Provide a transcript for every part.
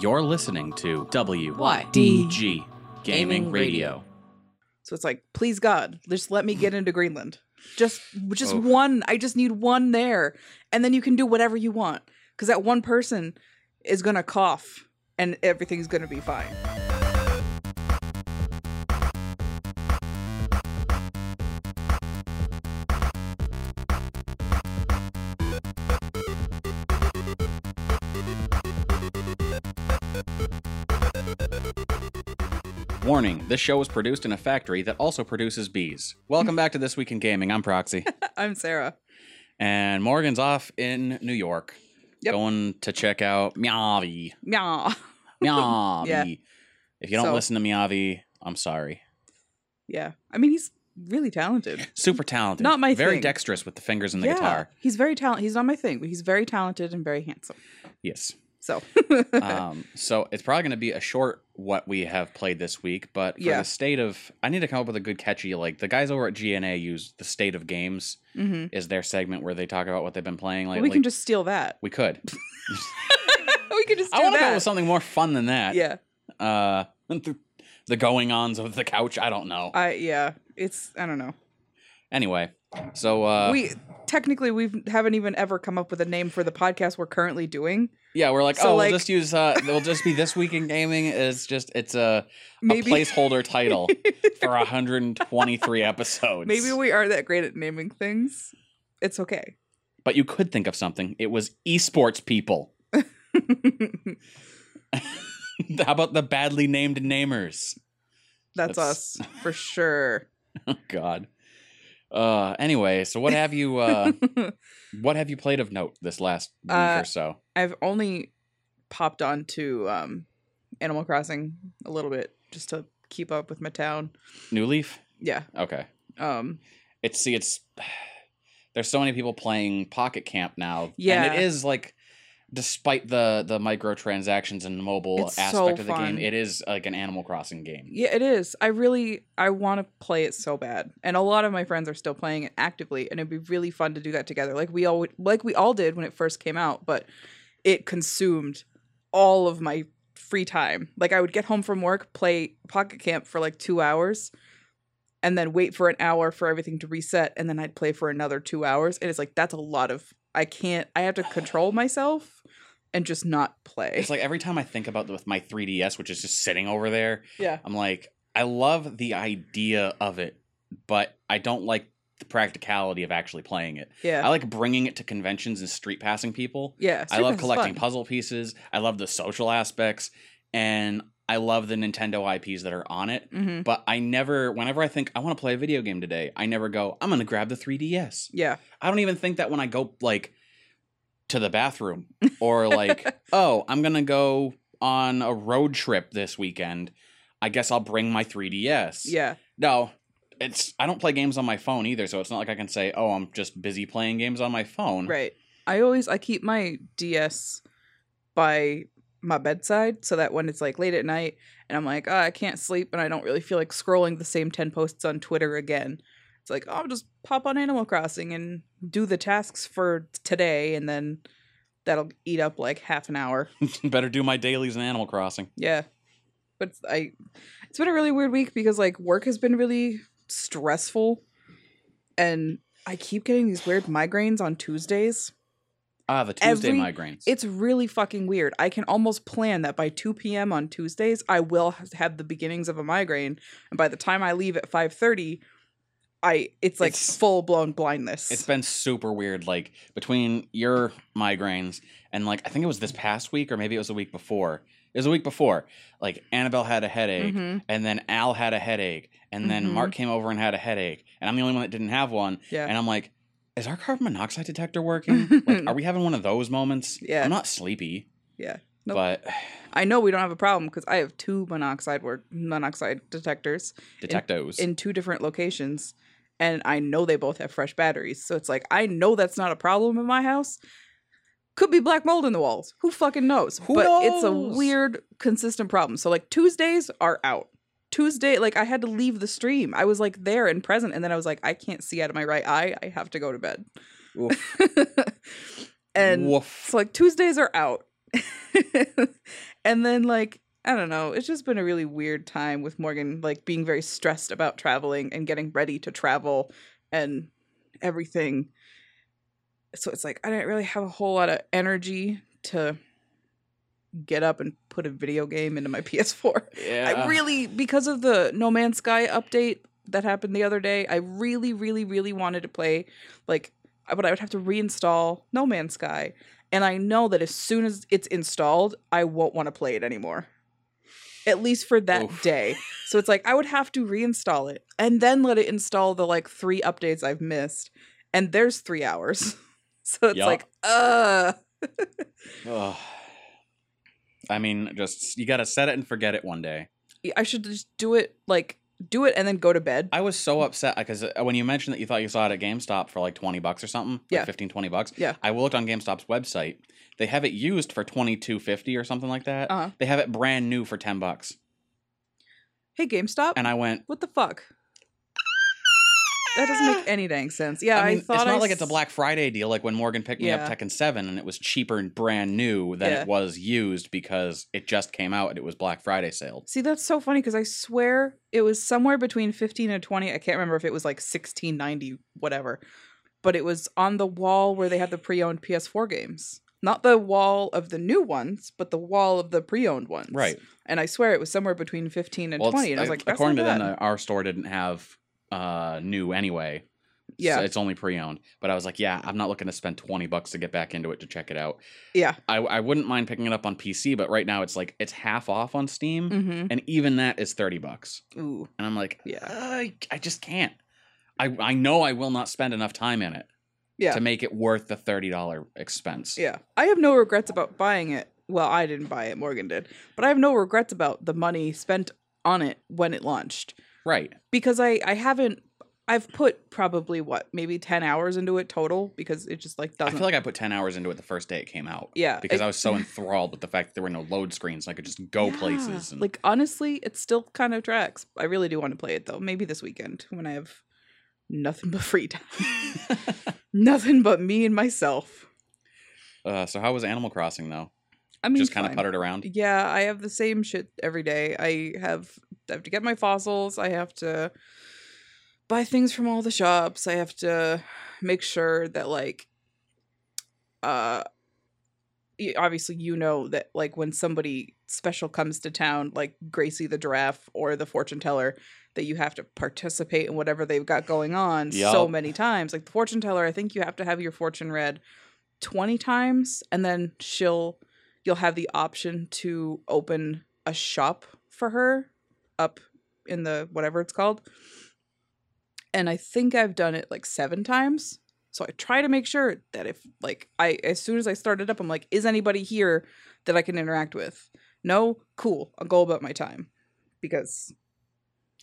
You're listening to WYDG Gaming Gaming Radio. So it's like, please God, just let me get into Greenland. Just just Oof. one. I just need one there. And then you can do whatever you want. Because that one person is gonna cough and everything's gonna be fine. Warning this show was produced in a factory that also produces bees. Welcome back to This Week in Gaming. I'm Proxy. I'm Sarah. and Morgan's off in New York. Yep. Going to check out Miyavi. Yeah. Miyavi. Yeah. If you don't So- listen to Miyavi, I'm sorry. Yeah. I mean he's really talented. Super talented. Not my thing. Very thing. dexterous with the fingers and the yeah. guitar. He's very talented. He's not my thing, but he's very talented and very handsome. Yes. So um, so it's probably going to be a short what we have played this week, but for Yeah. the state of, I need to come up with a good catchy like the guys over at GNA use the state of games hmm is their segment where they talk about what they've been playing lately. we can just steal that. we could. we can just I want to go with something more fun than that. yeah. Uh, the going ons of the couch. I don't know. I yeah. It's I don't know. Anyway, so uh, we technically we haven't even ever come up with a name for the podcast we're currently doing. yeah, we're like, so, oh, like- we'll just use. Uh, it'll just be this week in gaming. It's just it's a, a placeholder title for 123 episodes. maybe we are that great at naming things. It's okay. but you could think of something. It was esports people. How about the badly named namers? That's, That's- us for sure. Oh God. Uh. Anyway, so what have you? Uh, what have you played of note this last week Uh, or so? I've only popped on to um, Animal Crossing a little bit just to keep up with my town. New Leaf. Yeah. Okay. Um. It's see. It's there's so many people playing Pocket Camp now. Yeah, and it is like. Despite the the microtransactions and mobile It's so aspect of the fun. game, it is like an Animal Crossing game. Yeah, it is. I really I want to play it so bad, and a lot of my friends are still playing it actively, and it'd be really fun to do that together, like we all like we all did when it first came out. But it consumed all of my free time. Like I would get home from work, play Pocket Camp for like two hours, and then wait for an hour for everything to reset, and then I'd play for another two hours. And it's like that's a lot of. I can't. I have to control myself and just not play. It's like every time I think about the, with my 3DS, which is just sitting over there, yeah, I'm like, I love the idea of it, but I don't like the practicality of actually playing it. yeah, I like bringing it to conventions and street passing people. yeah. I love Street Pass is collecting fun. puzzle pieces. I love the social aspects, and I love the Nintendo IPs that are on it. Mhm. But I never, whenever I think I want to play a video game today, I never go, I'm going to grab the 3DS. Yeah. I don't even think that when I go like to the bathroom or like, oh, I'm gonna go on a road trip this weekend. I guess I'll bring my 3DS. Yeah. No, it's I don't play games on my phone either, so it's not like I can say, oh, I'm just busy playing games on my phone. Right. I always I keep my DS by my bedside so that when it's like late at night and I'm like, oh, I can't sleep and I don't really feel like scrolling the same 10 posts on Twitter again. It's like, oh, I'll just pop on Animal Crossing and do the tasks for today and then that'll eat up like half an hour. Better do my dailies in Animal Crossing. Yeah. But I it's been a really weird week because like work has been really stressful and I keep getting these weird migraines on Tuesdays. Ah, the Tuesday Every- migraines. It's really fucking weird. I can almost plan that by 2 p.m. on Tuesdays, I will have the beginnings of a migraine, and by the time I leave at 5:30, I it's like It's- full blown blindness. It's been super weird, like between your migraines and like I think it was this past week or maybe it was the week before. It was a week before. Like Annabelle had a headache, Mhm. and then Al had a headache, and then Mhm. Mark came over and had a headache, and I'm the only one that didn't have one. Yeah. And I'm like, is our carbon monoxide detector working? like, are we having one of those moments? Yeah. I'm not sleepy, yeah. Nope. but I know we don't have a problem because I have two monoxide work monoxide detectors detectos. in two different locations, and I know they both have fresh batteries. So it's like I know that's not a problem in my house. Could be black mold in the walls. Who fucking knows? Who but it's a weird, consistent problem. So like Tuesdays are out. Tuesday, like I had to leave the stream. I was like there and present, and then I was like, I can't see out of my right eye. I have to go to bed. And Woof. so like Tuesdays are out. and then like I don't know, it's just been a really weird time with Morgan like being very stressed about traveling and getting ready to travel and everything. So it's like I didn't really have a whole lot of energy to get up and put a video game into my PS4. Yeah. I really because of the No Man's Sky update that happened the other day, I really really really wanted to play like but I would have to reinstall No Man's Sky and I know that as soon as it's installed, I won't want to play it anymore. At least for that Oof. day. So it's like I would have to reinstall it and then let it install the like 3 updates I've missed and there's 3 hours. So it's Yup. like uh Ugh. I mean, just you gotta set it and forget it one day. I should just do it like do it and then go to bed. I was so upset because when you mentioned that you thought you saw it at GameStop for like 20 bucks or something, like Yeah. 15, 20 bucks. Yeah. I looked on GameStop's website. They have it used for 22.50 or something like that. Uh-huh. They have it brand new for 10 bucks. Hey GameStop, And I went, what the fuck? That doesn't make any dang sense. Yeah, I, I mean, thought it's not I like it's a Black Friday deal like when Morgan picked me Yeah. up Tekken 7 and it was cheaper and brand new than Yeah. it was used because it just came out and it was Black Friday sale. See, that's so funny because I swear it was somewhere between 15 and 20. I can't remember if it was like 1690 whatever. But it was on the wall where they had the pre-owned PS4 games. Not the wall of the new ones, but the wall of the pre-owned ones. Right. And I swear it was somewhere between 15 and Well, 20 and I was like, according to them, our store didn't have uh new anyway. Yeah. So it's only pre-owned. But I was like, yeah, I'm not looking to spend 20 bucks to get back into it to check it out. yeah. I, I wouldn't mind picking it up on PC, but right now it's like it's half off on Steam, Mhm. and even that is 30 bucks. Ooh. And I'm like, Yeah. I, I just can't. I I know I will not spend enough time in it Yeah. to make it worth the $30 expense. Yeah. I have no regrets about buying it. Well, I didn't buy it, Morgan did. But I have no regrets about the money spent on it when it launched. Right. Because I I haven't I've put probably what, maybe 10 hours into it total because it just like I doesn't I feel like I put 10 hours into it the first day it came out. Yeah. Because it- I was so enthralled with the fact that there were no load screens and I could just go Yeah. places. And, Like honestly, it still kind of tracks. I really do want to play it though. Maybe this weekend when I have nothing but free time. nothing but me and myself. uh, so how was Animal Crossing though? I mean, just kind of puttered around. Yeah, I have the same shit every day. I have I have to get my fossils. I have to buy things from all the shops. I have to make sure that like uh obviously you know that like when somebody special comes to town like Gracie the giraffe or the fortune teller that you have to participate in whatever they've got going on so many times. Like the fortune teller, I think you have to have your fortune read 20 times and then she'll you'll have the option to open a shop for her up in the whatever it's called. And I think I've done it like 7 times. So I try to make sure that if like I as soon as I started up I'm like is anybody here that I can interact with? No? Cool. I'll go about my time because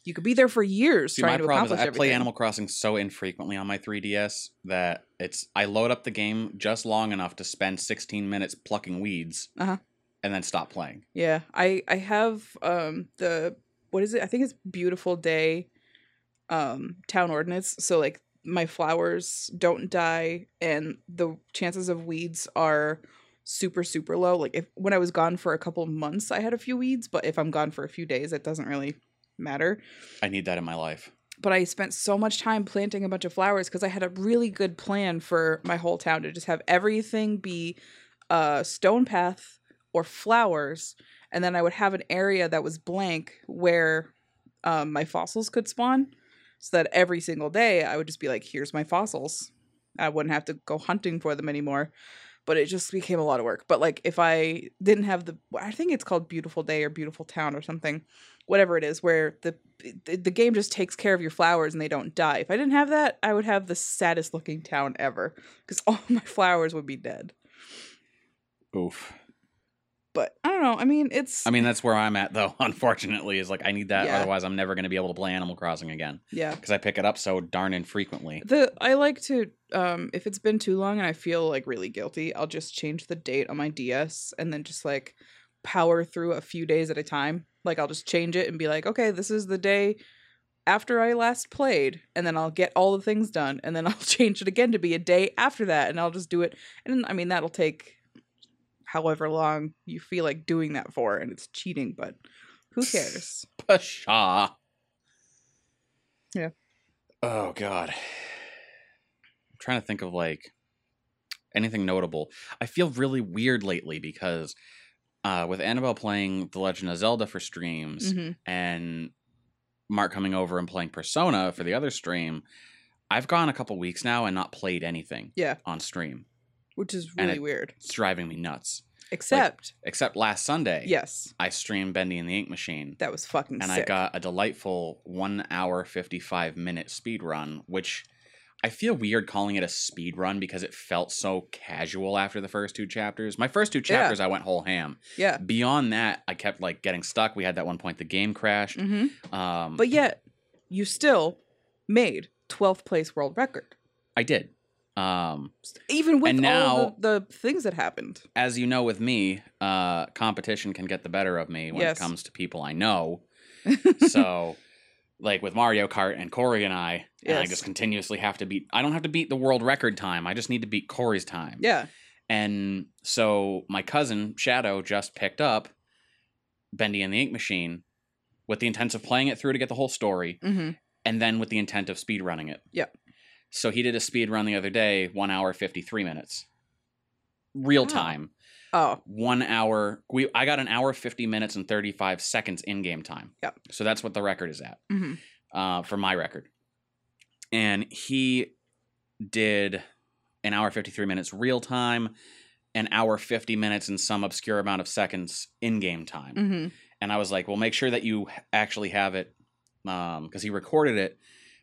you could be there for years See, trying my to problem is accomplish I play. Animal Crossing so infrequently on my 3DS that it's I load up the game just long enough to spend 16 minutes plucking weeds, Uh-huh. and then stop playing. Yeah, I I have um the what is it? I think it's Beautiful Day um town ordinance. So like my flowers don't die and the chances of weeds are super super low. Like if when I was gone for a couple months I had a few weeds, but if I'm gone for a few days it doesn't really matter. I need that in my life. But I spent so much time planting a bunch of flowers because I had a really good plan for my whole town to just have everything be a stone path or flowers, and then I would have an area that was blank where um, my fossils could spawn, so that every single day I would just be like, "Here's my fossils." I wouldn't have to go hunting for them anymore. But it just became a lot of work. But like, if I didn't have the, I think it's called Beautiful Day or Beautiful Town or something, whatever it is, where the the, game just takes care of your flowers and they don't die. If I didn't have that, I would have the saddest looking town ever because all my flowers would be dead. Oof. But I don't know. I mean, it's I mean, that's where I'm at though. Unfortunately, is like I need that. Yeah. Otherwise, I'm never going to be able to play Animal Crossing again yeah. because I pick it up so darn infrequently. The I like to um if it's been too long and I feel like really guilty, I'll just change the date on my DS and then just like power through a few days at a time. Like I'll just change it and be like, okay, this is the day after I last played, and then I'll get all the things done, and then I'll change it again to be a day after that, and I'll just do it. And I mean that'll take however long you feel like doing that for, and it's cheating. But who cares? Pshaw. Yeah. Oh god. I'm trying to think of like anything notable. I feel really weird lately because uh with Annabelle playing The Legend of Zelda for streams hmm and Mark coming over and playing Persona for the other stream, I've gone a couple weeks now and not played anything Yeah, on stream. Which is really it- weird. It's driving me nuts. Except, Except last Sunday, yes, I streamed Bendy and the Ink Machine. that was fucking and sick. I got a delightful one hour fifty five minute speed run, which I feel weird calling it a speed run because it felt so casual after the first two chapters. My first two Yeah. chapters, I went whole ham. yeah. Beyond that, I kept like getting stuck. We had that one point the game crashed. hmm Um, But yet, you still made 12th place world record, I did. Um, even with And all now- the, the things that happened. as you know, with me, uh, competition can get the better of me when Yes. it comes to people I know. so like with Mario Kart and Corey and I, and I just continuously have to beat I don't have to beat the world record time. I just need to beat Corey's time. yeah, And so my cousin Shadow just picked up Bendy and the Ink Machine with the intent of playing it through to get the whole story hmm and then with the intent of speed running it. Yep. So he did a speed run the other day, 1 hour 53 minutes. Real Wow. time. oh, One hour. We I got an hour 50 minutes and 35 seconds in game time. Yep. So that's what the record is at hmm uh, for my record. And he did an hour 53 minutes real time, an hour 50 minutes and some obscure amount of seconds in game time. hmm And I was like, well, make sure that you actually have it because he recorded it.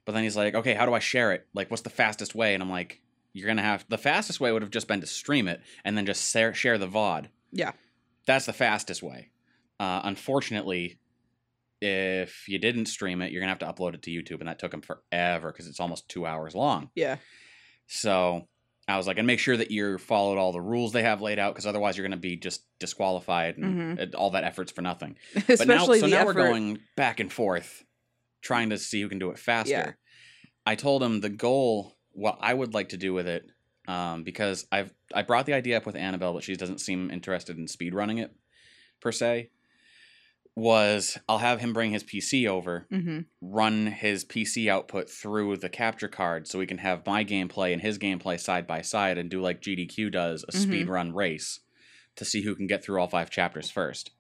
But then he's like, okay, how do I share it? Like, what's the fastest way? And I'm like, you're going to have the fastest way would have just been to stream it and then just share, share the VOD. Yeah. That's the fastest way. Uh, unfortunately, if you didn't stream it, you're going to have to upload it to YouTube. And that took him forever because it's almost two hours long. yeah, So I was like, and make sure that you followed all the rules they have laid out because otherwise you're going to be just disqualified and it- all that effort's for nothing. But now, especially so now effort. we're going back and forth, trying to see who can do it faster. Yeah. I told him the goal, what I would like to do with it, um, because I've I brought the idea up with Annabelle, but she doesn't seem interested in speed running it, per se. Was I'll have him bring his PC over, hmm run his PC output through the capture card, so we can have my gameplay and his gameplay side by side, and do like GDQ does a Mhm. speed run race to see who can get through all five chapters first.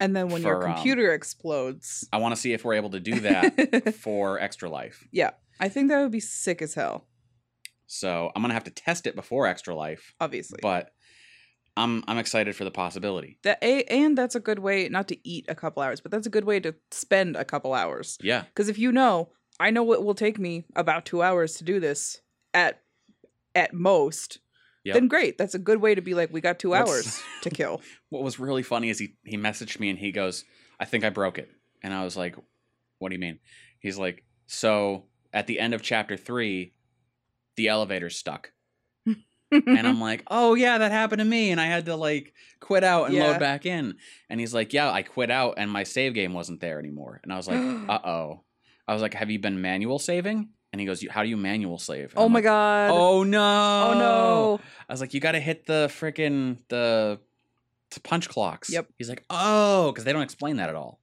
And then when your For, um, computer explodes, I want to see if we're able to do that for Extra Life. yeah, I think that would be sick as hell. So I'm gonna have to test it before Extra Life, Obviously, but I'm I'm excited for the possibility. that a and that's a good way not to eat a couple hours, but that's a good way to spend a couple hours. Yeah, Because if you know, I know it will take me about two hours to do this at at most. Yep. Then great. That's a good way to be like, we got two What's- hours to kill. what was really funny is he he messaged me and he goes, "I think I broke it," and I was like, "What do you mean?" He's like, "So at the end of chapter three, the elevator's stuck." and I'm like, "Oh yeah, that happened to me, and I had to like quit out and Yeah. load back in." And he's like, "Yeah, I quit out, and my save game wasn't there anymore." And I was like, "Uh oh." I was like, "Have you been manual saving?" And he goes, "How do you manual slave?" And oh I'm my like, god. Oh no! Oh no. I was like, "You got to hit the freaking the, the punch clocks." Yep. He's like, "Oh, because they don't explain that at all."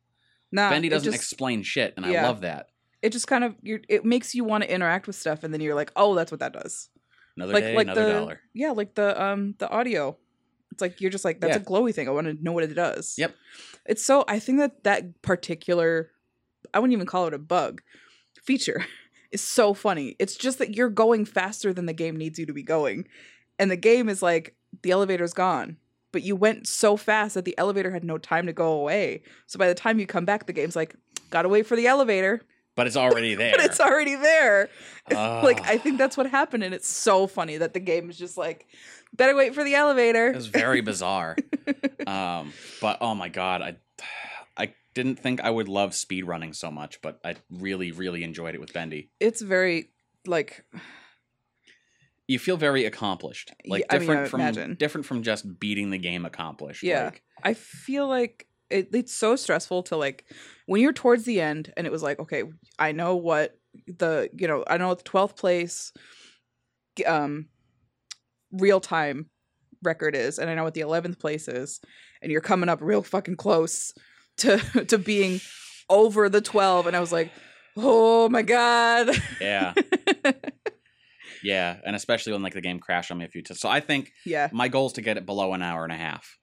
Nah. Bendy doesn't just, explain shit, and I love that. it just kind of you're, it makes you want to interact with stuff and then you're like, "Oh, that's what that does." Another like day, like another the dollar. yeah, like the um the audio. It's like you're just like that's a glowy thing. I want to know what it does. Yep. It's so I think that that particular I wouldn't even call it a bug feature is so funny. It's just that you're going faster than the game needs you to be going. And the game is like the elevator's gone. But you went so fast that the elevator had no time to go away. So by the time you come back, the game's like, gotta wait for the elevator. But it's already there. But it's already there. like I think that's what happened, and it's so funny that the game is just like, better wait for the elevator. it was very bizarre. um, but oh my god, I I didn't think I would love speed running so much, but I really, really enjoyed it with Bendy. it's very like You feel very accomplished, like Yeah, I mean, different I from imagine. different from just beating the game accomplished. Yeah. like, I feel like it, it's so stressful to like when you're towards the end, and it was like, okay, I know what the you know I know what the twelfth place, um, real time record is, and I know what the eleventh place is, and you're coming up real fucking close to to being over the twelve, and I was like, oh my god. Yeah, yeah, and especially when like the game crashed on me a few times. So I think yeah, my goal is to get it below an hour and a half.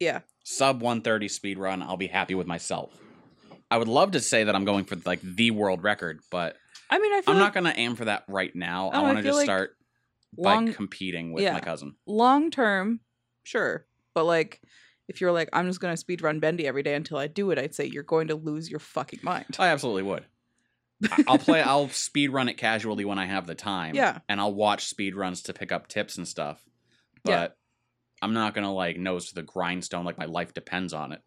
yeah, Sub 130 speed run, I'll be happy with myself. I would love to say that I'm going for like the world record, but I mean, I feel I'm like not going to aim for that right now. Oh, I I want to just like start long- by competing with yeah. my cousin. long term, sure, but like. If you're like, I'm just gonna speed run Bendy every day until I do it, I'd say you're going to lose your fucking mind. I absolutely would. I'll play. I'll speed run it casually when I have the time. Yeah. and I'll watch speed runs to pick up tips and stuff. But Yeah. I'm not gonna like nose to the grindstone like my life depends on it,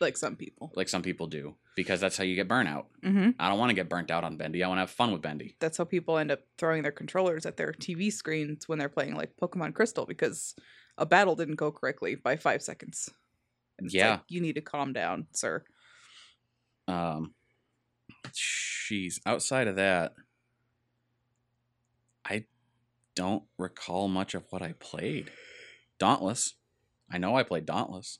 Like some people. like some people do, because that's how you get burnout. Mm-hmm. I don't want to get burnt out on Bendy. I want to have fun with Bendy. that's how people end up throwing their controllers at their TV screens when they're playing like Pokemon Crystal because a battle didn't go correctly by five seconds. And Yeah. like, you need to calm down, sir. Um, jeez. Outside of that, I don't recall much of what I played. Dauntless. I know I played Dauntless.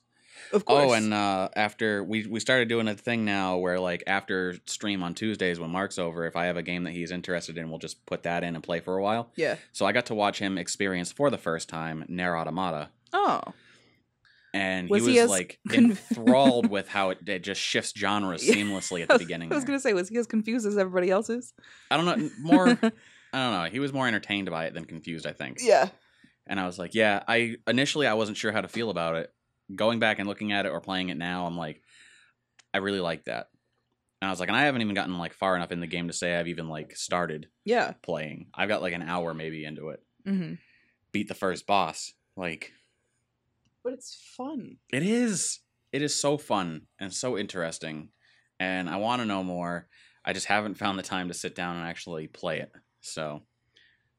Of course. Oh, and uh, after we we started doing a thing now where like after stream on Tuesdays when Mark's over, if I have a game that he's interested in, we'll just put that in and play for a while. yeah. So I got to watch him experience for the first time Nier Automata, Oh. And Was he he was as like enthralled with how it, it just shifts genres seamlessly at I the was, beginning. I was gonna say, was he as confused as everybody else is? I don't know more. I don't know. He was more entertained by it than confused. I think. yeah. And I was like, yeah. I initially I wasn't sure how to feel about it. Going back and looking at it or playing it now, I'm like, I really like that. And I was like, and I haven't even gotten like far enough in the game to say I've even like started Yeah. playing. I've got like an hour maybe into it. hmm Beat the first boss. Like But it's fun. it is. It is so fun and so interesting, and I want to know more. I just haven't found the time to sit down and actually play it. So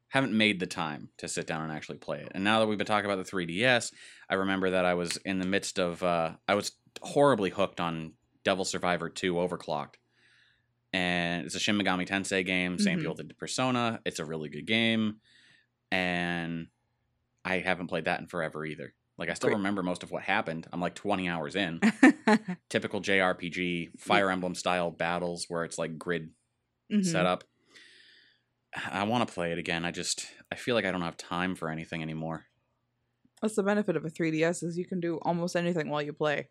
haven't made the time to sit down and actually play it. And now that we've been talking about the 3DS, I remember that I was in the midst of uh, I was horribly hooked on Devil Survivor 2 Overclocked. And it's a Shin Megami Tensei game, same Mhm. people did Persona. It's a really good game. And I haven't played that in forever either. Like I still Great. remember most of what happened. I'm like 20 hours in. Typical JRPG, Fire Emblem style battles where it's like grid Mhm. setup. I want to play it again. I just I feel like I don't have time for anything anymore. That's the benefit of a 3DS is you can do almost anything while you play.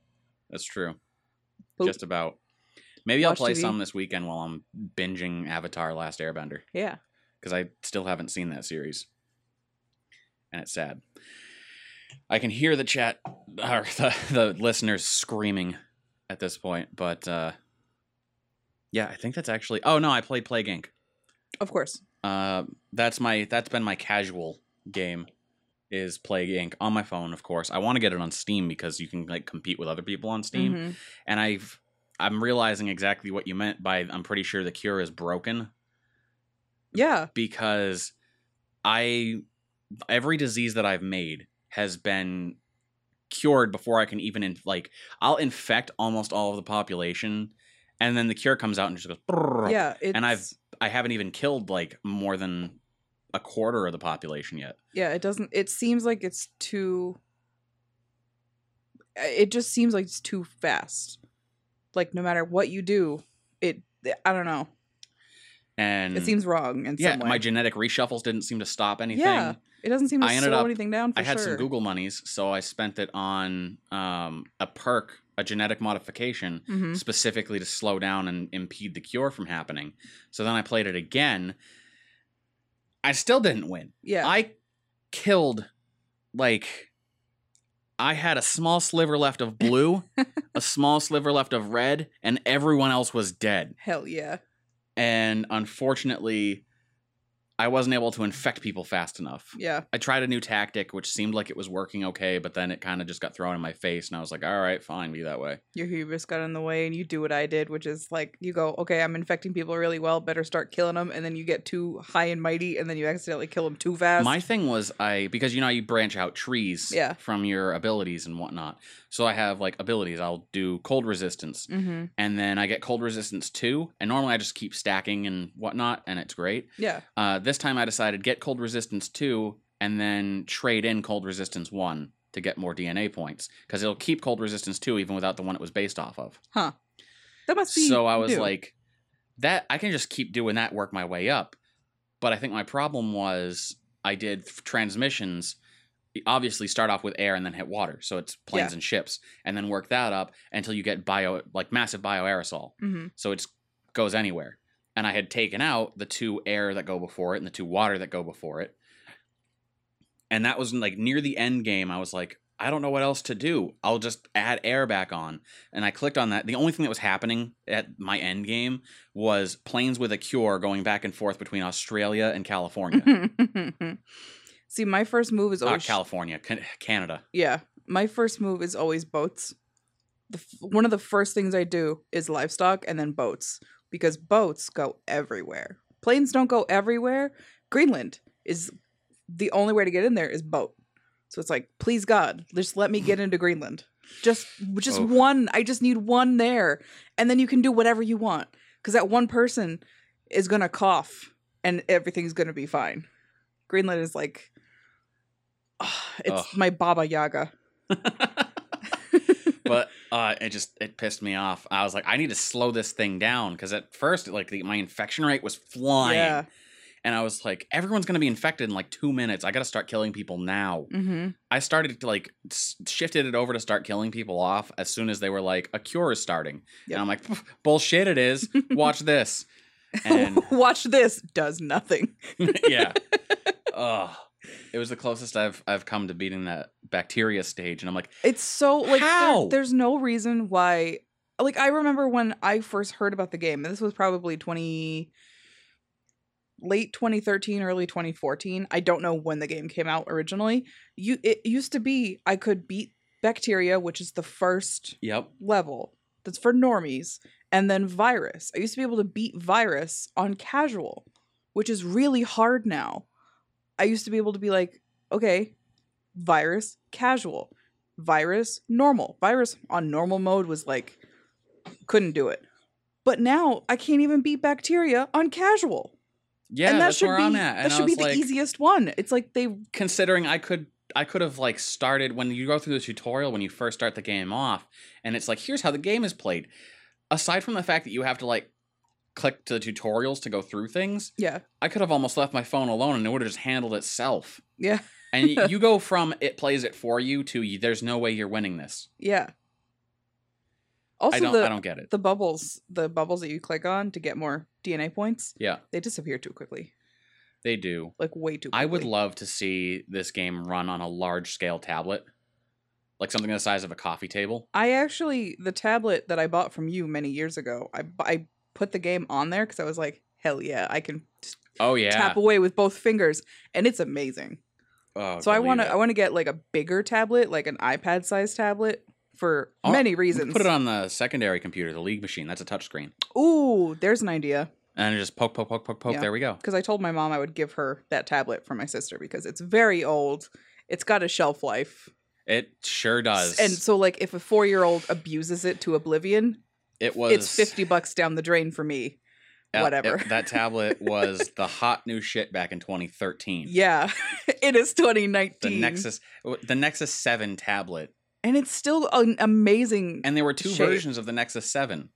That's true. Boop. Just about. Maybe I'll play TV. some this weekend while I'm binging Avatar Last Airbender Yeah. because I still haven't seen that series. And it's sad. I can hear the chat or the, the listeners screaming at this point, but uh yeah, I think that's actually Oh no, I played Plague Inc. Of course. Uh, that's my that's been my casual game is Plague Inc. on my phone, of course. I want to get it on Steam because you can like compete with other people on Steam, Mhm. and I've I'm realizing exactly what you meant by I'm pretty sure the cure is broken Yeah. because I every disease that I've made has been cured before I can even in, like I'll infect almost all of the population, and then the cure comes out and just goes. Yeah. And I've I haven't even killed like more than a quarter of the population yet. yeah it doesn't it seems like it's too it just seems like it's too fast like no matter what you do it i don't know And it seems wrong in Mm. yeah, some way my genetic reshuffles didn't seem to stop anything. yeah it doesn't seem to I ended slow up- anything down for I had sure some Google monies, so I spent it on um, a perk, a genetic modification, Mhm. specifically to slow down and impede the cure from happening. So then I played it again. I still didn't win. yeah I killed like I had a small sliver left of blue, a small sliver left of red, and everyone else was dead. hell yeah And unfortunately, I wasn't able to infect people fast enough. yeah I tried a new tactic which seemed like it was working okay, but then it kind of just got thrown in my face and I was like, "All right, fine, be that way." your hubris got in the way and you do what i did which is like you go okay i'm infecting people really well better start killing them and then you get too high and mighty and then you accidentally kill them too fast My thing was I because you know you branch out trees Yeah. from your abilities and whatnot. So I have like abilities. I'll do cold resistance, mm-hmm. and then I get cold resistance two. And normally I just keep stacking and whatnot, and it's great. yeah Uh, this time I decided get cold resistance two, and then trade in cold resistance one to get more DNA points because it'll keep cold resistance 2 even without the one it was based off of. Huh. That must be. So I was like, that I can just keep doing that, work my way up. But I think my problem was I did transmissions. Obviously, start off with air and then hit water, so it's planes Yeah. and ships, and then work that up until you get bio like massive bioaerosol. Mhm. So it goes anywhere. And I had taken out the two air that go before it and the two water that go before it. And that was like near the end game. I was like, I don't know what else to do. I'll just add air back on. And I clicked on that. The only thing that was happening at my end game was planes with a cure going back and forth between Australia and California. See, my first move is Not always California, Canada. Yeah, my first move is always boats. The, f- one of the first things I do is livestock and then boats because boats go everywhere. Planes don't go everywhere. Greenland is the only way to get in there is boat. So it's like, please God, just let me get into Greenland. Just just Oh. one. I just need one there. And then you can do whatever you want. Because that one person is gonna cough and everything's gonna be fine. Greenland is like it's Ugh. my Baba Yaga. but uh, it just it pissed me off. I was like, I need to slow this thing down because at first, like the, my infection rate was flying, Yeah. and I was like, everyone's gonna be infected in like two minutes. I gotta start killing people now. Mm-hmm. I started to like s- shifted it over to start killing people off as soon as they were like, a cure is starting, Yep. and I'm like, bullshit, it is. Watch this, and Watch this. Does nothing. yeah. Ugh. It was the closest I've I've come to beating that bacteria stage, and I'm like, It's so like there- there's no reason why. Like I remember when I first heard about the game. and This was probably twenty late 2013 early 2014 i don't know when the game came out originally you it used to be i could beat bacteria which is the first yep, level that's for normies and then virus i used to be able to beat virus on casual which is really hard now i used to be able to be like okay virus casual virus normal virus on normal mode was like couldn't do it but now i can't even beat bacteria on casual yeah, and that that's should where be I'm at. that And I should be the like, easiest one it's like they considering I could I could have like started when you go through the tutorial when you first start the game off and it's like here's how the game is played. Aside from the fact that you have to like click to the tutorials to go through things, yeah I could have almost left my phone alone and it would have just handled itself. yeah And you go from it plays it for you to there's no way you're winning this. yeah also I don't the I don't get it. the bubbles the bubbles that you click on to get more dna points Yeah, they disappear too quickly they do. like way too quickly. I would love to see this game run on a large scale tablet. Like something the size of a coffee table. I actually the tablet that I bought from you many years ago. I I put the game on there because I was like, hell yeah, I can Oh yeah. tap away with both fingers, and it's amazing. Oh, so I want to. I want to get like a bigger tablet, like an iPad sized tablet, for Oh, many reasons. Put it on the secondary computer, the League machine. That's a touchscreen. Ooh, there's an idea. And just poke, poke, poke, poke, poke. Yeah. There we go. Because I told my mom I would give her that tablet for my sister because it's very old. It's got a shelf life. It sure does. And so like if a 4-year-old abuses it to oblivion, it was it's 50 bucks down the drain for me. yeah, it- whatever. that tablet was the hot new shit back in 2013. Yeah. it is 2019. The Nexus, the Nexus 7 tablet, and it's still an amazing and there were two Shape. versions of the Nexus 7.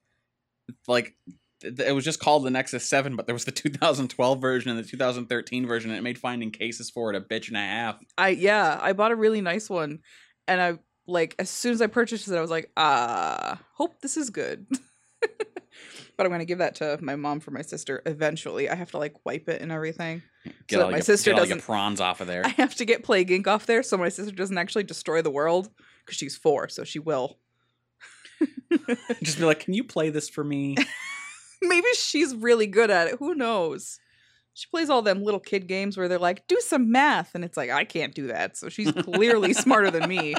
Like it was just called the Nexus 7, but there was the 2012 version and the 2013 version, and it made finding cases for it a bitch and a half. I yeah, I bought a really nice one and I like as soon as I purchased it I was like, "Ah, hope this is good." but I'm going to give that to my mom for my sister eventually. I have to like wipe it and everything. Get that all my your, sister get doesn't- prawns off of there. I have to get Plague Inc off there so my sister doesn't actually destroy the world cuz she's 4, so she will. just be like, can you play this for me? Maybe she's really good at it. Who knows? She plays all them little kid games where they're like, "Do some math," and it's like, "I can't do that." So she's clearly smarter than me.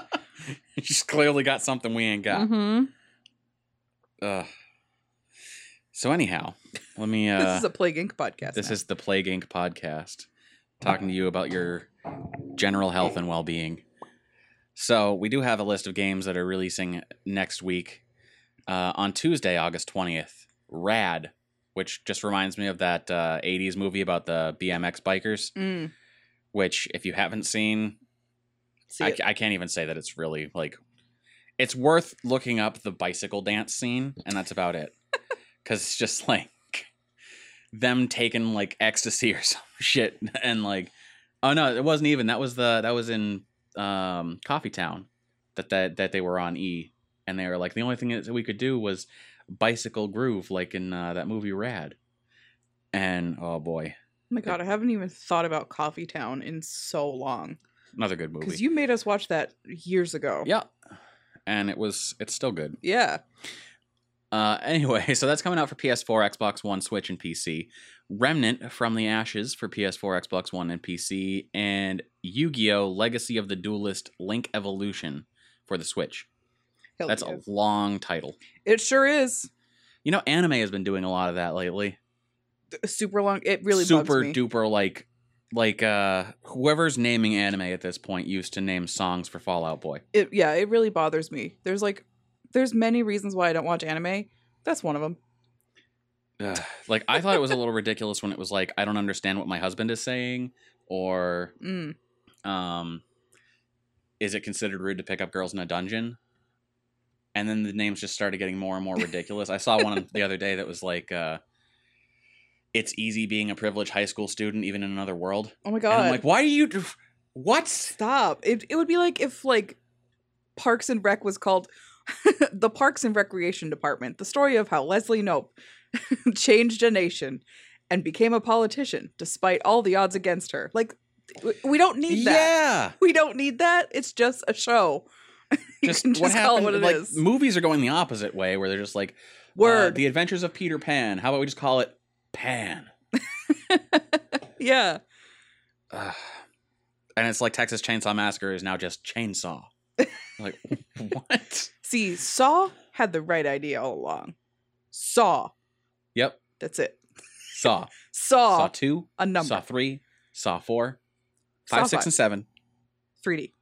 She's clearly got something we ain't got. hmm Ugh. So anyhow, let me. Uh, this is a Plague Inc. podcast. this now. is the Plague Inc. podcast, talking to you about your general health and well-being. So we do have a list of games that are releasing next week. Uh, on Tuesday, August twentieth, Rad, which just reminds me of that uh, '80s movie about the BMX bikers. Mm. Which, if you haven't seen, See I, I can't even say that it's really like it's worth looking up the bicycle dance scene and that's about it. Because it's just like them taking like ecstasy or some shit and like oh no it wasn't even. That was the that was in um coffee town that that that they were on e and they were like the only thing that we could do was bicycle groove like in uh, that movie rad. And oh boy. Oh my god, I haven't even thought about Coffee Town in so long. Another good movie Because you made us watch that years ago. yeah and it was it's still good Yeah. Uh, anyway, so that's coming out for PS4, Xbox One, Switch, and PC. Remnant from the Ashes for PS4, Xbox One, and PC, and Yu Gi Oh! Legacy of the Duelist Link Evolution for the Switch. Hell That's yes. a long title. It sure is. You know, anime has been doing a lot of that lately. Super long. It really super bugs me. duper like like uh whoever's naming anime at this point used to name songs for Fall Out Boy. it yeah, it really bothers me. There's like there's many reasons why I don't watch anime. That's one of them. Ugh. Like I thought it was a little ridiculous when it was like I don't understand what my husband is saying or Mm. um is it considered rude to pick up girls in a dungeon and then the names just started getting more and more ridiculous i saw one the other day that was like uh it's easy being a privileged high school student even in another world Oh my and god. i'm like why do you what Stop. It it would be like if like Parks and Rec was called the Parks and Recreation Department. The story of how Leslie Knope changed a nation and became a politician despite all the odds against her. Like we don't need that. yeah We don't need that. It's just a show. just what just call it happened what it like is. movies are going the opposite way where they're just like uh, the adventures of peter pan how about we just call it pan yeah. Ugh. and it's like Texas Chainsaw Massacre is now just chainsaw. like what? See, Saw had the right idea all along. Saw. Yep. That's it. Saw. Saw. Saw two. a number. Saw three. Saw four. Five, Saw Five, six, five. and seven. 3D.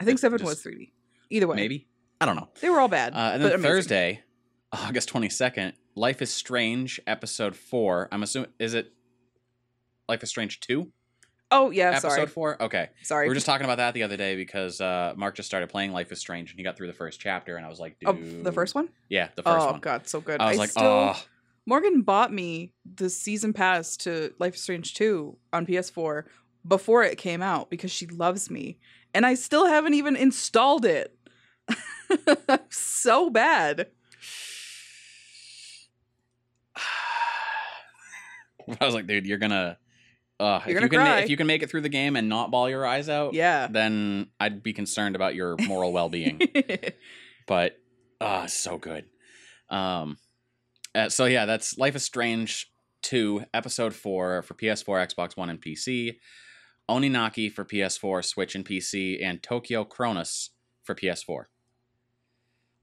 I think Just- seven just- was 3D. Either way, Maybe. I don't know. they were all bad. Uh, and then. Thursday, August twenty second, Life is Strange episode four. I'm assuming is it Life is Strange two Oh yeah, episode sorry, four? Okay. sorry. We were just talking about that the other day because uh, Mark just started playing Life is Strange and he got through the first chapter and I was like, dude. oh, the first one. Yeah, the first oh one. god, so good. I was like, still, oh, Morgan bought me the season pass to Life is Strange 2 on PS4 before it came out because she loves me. And I still haven't even installed it. so bad. I was like, dude, you're gonna, uh, You're if you gonna can, ma- cry. if you can make it through the game and not ball your eyes out, Yeah. then I'd be concerned about your moral well being. but, uh, so good. Um, uh, so yeah, that's Life is Strange two, episode four for PS4, Xbox One, and PC. Oninaki for PS4, Switch, and PC, and Tokyo Chronos for PS4.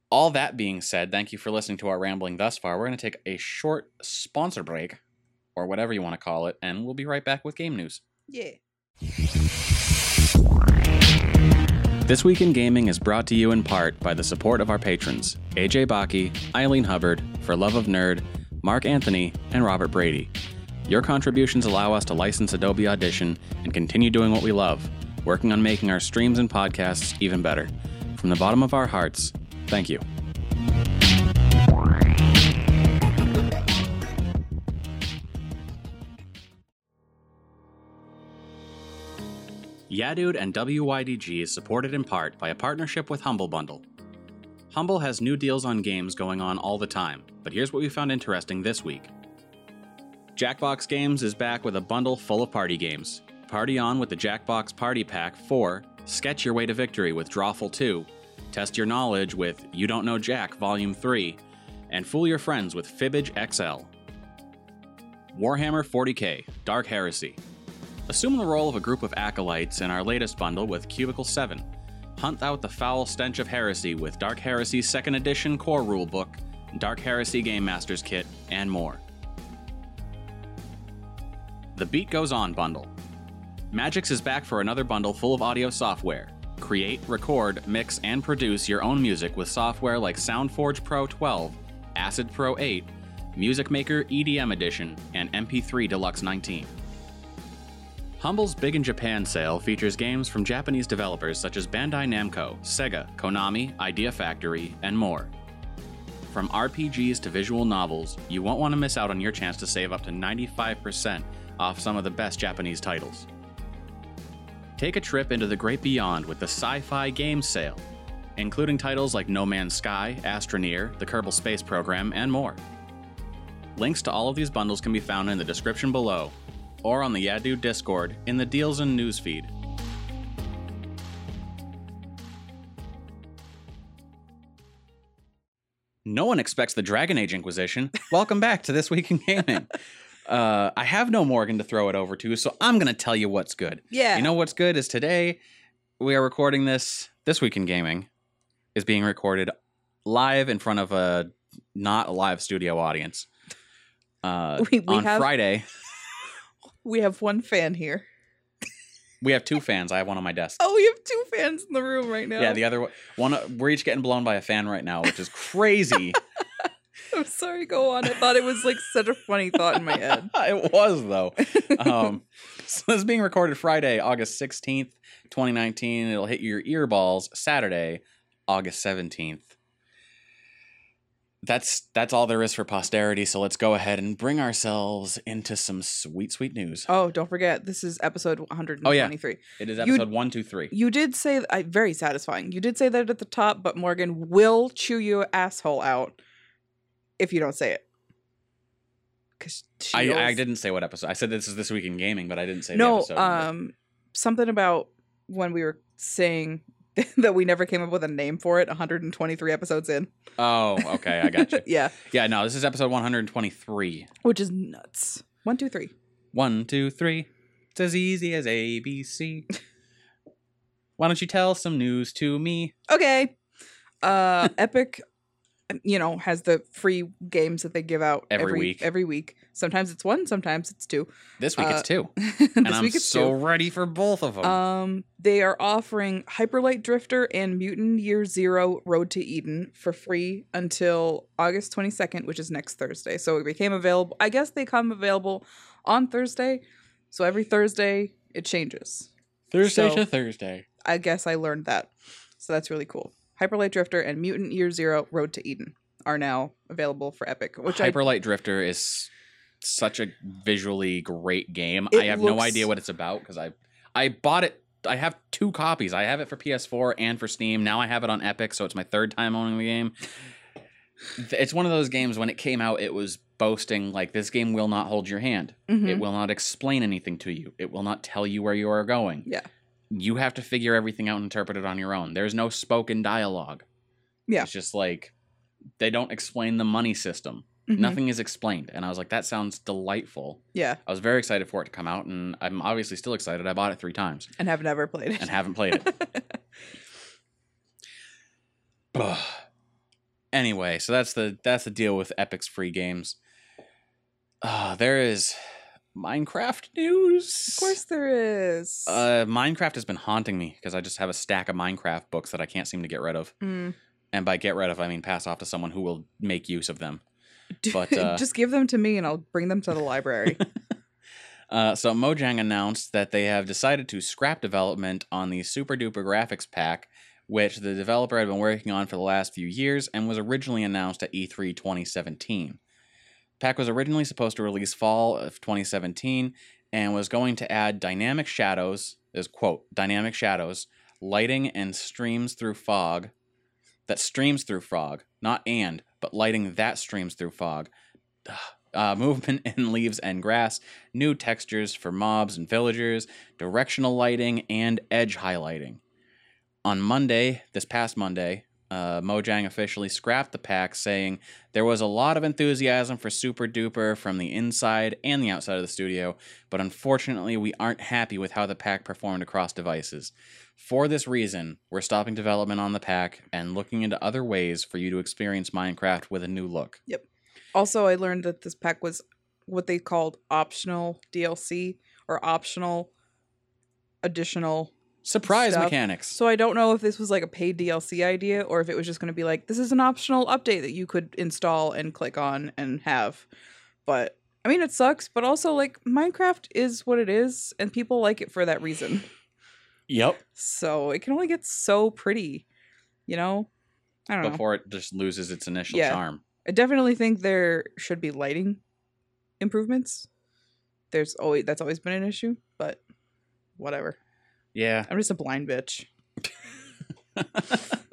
All that being said, thank you for listening to our rambling thus far. We're going to take a short sponsor break, or whatever you want to call it, and we'll be right back with game news. yeah. This Week in Gaming is brought to you in part by the support of our patrons AJ Baki, Eileen Hubbard, For Love of Nerd, Mark Anthony, and Robert Brady. Your contributions allow us to license Adobe Audition and continue doing what we love, working on making our streams and podcasts even better. From the bottom of our hearts, thank you. Yeah Dude and WYDG is supported in part by a partnership with Humble Bundle. Humble has new deals on games going on all the time, but here's what we found interesting this week. Jackbox Games is back with a bundle full of party games. Party on with the Jackbox Party Pack 4, Sketch Your Way to Victory with Drawful 2, Test Your Knowledge with You Don't Know Jack Volume 3, and Fool Your Friends with Fibbage XL. Warhammer 40k Dark Heresy. Assume the role of a group of acolytes in our latest bundle with Cubicle 7. Hunt out the foul stench of heresy with Dark Heresy 2nd Edition Core Rulebook, Dark Heresy Game Master's Kit, and more. The Beat Goes On bundle. Magix is back for another bundle full of audio software. Create, record, mix, and produce your own music with software like SoundForge Pro 12, Acid Pro 8, Music Maker EDM Edition, and MP3 Deluxe 19. Humble's Big in Japan sale features games from Japanese developers such as Bandai Namco, Sega, Konami, Idea Factory, and more. From RPGs to visual novels, you won't want to miss out on your chance to save up to 95% off some of the best Japanese titles. Take a trip into the great beyond with the Sci Fi Game Sale, including titles like No Man's Sky, Astroneer, the Kerbal Space Program, and more. Links to all of these bundles can be found in the description below, or on the Yadu Discord in the Deals and News feed. No one expects the Dragon Age Inquisition. Welcome back to This Week in Gaming. Uh, I have no Morgan to throw it over to, so I'm going to tell you what's good. Yeah. You know what's good is today we are recording this. This Week in Gaming is being recorded live in front of a not a live studio audience. Uh, We- we on have- Friday, we have one fan here. we have two fans. I have one on my desk. Oh, we have two fans in the room right now. Yeah, the other one- one. We're each getting blown by a fan right now, which is crazy. I'm sorry, go on. I thought it was like such a funny thought in my head. it was though. Um, so this is being recorded Friday, August sixteenth, twenty nineteen. It'll hit your earballs Saturday, August seventeenth. That's that's all there is for posterity. So let's go ahead and bring ourselves into some sweet, sweet news. oh, don't forget, this is episode 123. It is you- episode one, two, three. You did say I very satisfying. You did say that at the top, but Morgan will chew your asshole out if you don't say it. Cause she I, I didn't say what episode. I said this is this week in gaming, but I didn't say the no, um, something about when we were saying that we never came up with a name for it. 123 episodes in. oh, okay, I got you. yeah, Yeah, no, this is episode one hundred twenty-three. which is nuts. One, two, three. One, two, three. It's as easy as ABC. Why don't you tell some news to me? Okay. Uh, Epic, you know, has the free games that they give out Every week. Every week. Sometimes it's one, sometimes it's two. This week Uh, it's two, this and I'm week it's so two. ready for both of them. Um, they are offering Hyperlight Drifter and Mutant Year Zero Road to Eden for free until August 22nd, which is next Thursday. So it became available. I guess they come available on Thursday. So every Thursday it changes. Thursday so- to Thursday. I guess I learned that. So that's really cool. Hyperlight Drifter and Mutant Year Zero Road to Eden are now available for Epic, which I Hyperlight Drifter is such a visually great game. I have no idea what it's about because I I bought it. I have two copies. I have it for PS4 and for Steam. Now I have it on Epic, so it's my third time owning the game. It's one of those games when it came out, it was boasting like this game will not hold your hand. Mhm. It will not explain anything to you. It will not tell you where you are going. Yeah. You have to figure everything out and interpret it on your own. There's no spoken dialogue. Yeah. It's just like they don't explain the money system. Mhm. Nothing is explained. And I was like, that sounds delightful. Yeah, I was very excited for it to come out, and I'm obviously still excited. I bought it three times and have never played it. and haven't played it. Anyway, so that's the that's the deal with Epic's free games. Uh, there is Minecraft news. of course, there is. Uh, Minecraft has been haunting me because I just have a stack of Minecraft books that I can't seem to get rid of. Mm. And by get rid of, I mean pass off to someone who will make use of them. But, uh, just give them to me, and I'll bring them to the library. Uh, so Mojang announced that they have decided to scrap development on the Super Duper Graphics Pack, which the developer had been working on for the last few years and was originally announced at E E3 2017. Pack was originally supposed to release fall of 2017 and was going to add dynamic shadows, is quote, dynamic shadows, lighting and streams through fog that streams through fog, not and, but lighting that streams through fog. Uh, movement in leaves and grass, new textures for mobs and villagers, directional lighting, and edge highlighting. On Monday, this past Monday, uh, Mojang officially scrapped the pack, saying there was a lot of enthusiasm for Super Duper from the inside and the outside of the studio, but unfortunately, we aren't happy with how the pack performed across devices. For this reason, we're stopping development on the pack and looking into other ways for you to experience Minecraft with a new look. Yep. Also, I learned that this pack was what they called optional DLC or optional additional. Surprise Stuff. mechanics. So I don't know if this was like a paid DLC idea or if it was just going to be like this is an optional update that you could install and click on and have. But I mean, it sucks, but also like Minecraft is what it is, and people like it for that reason. Yep. So it can only get so pretty, you know. I don't know. Before it just loses its initial Yeah. charm. I definitely think there should be lighting improvements. There's always that's always been an issue, but whatever. Yeah. I'm just a blind bitch.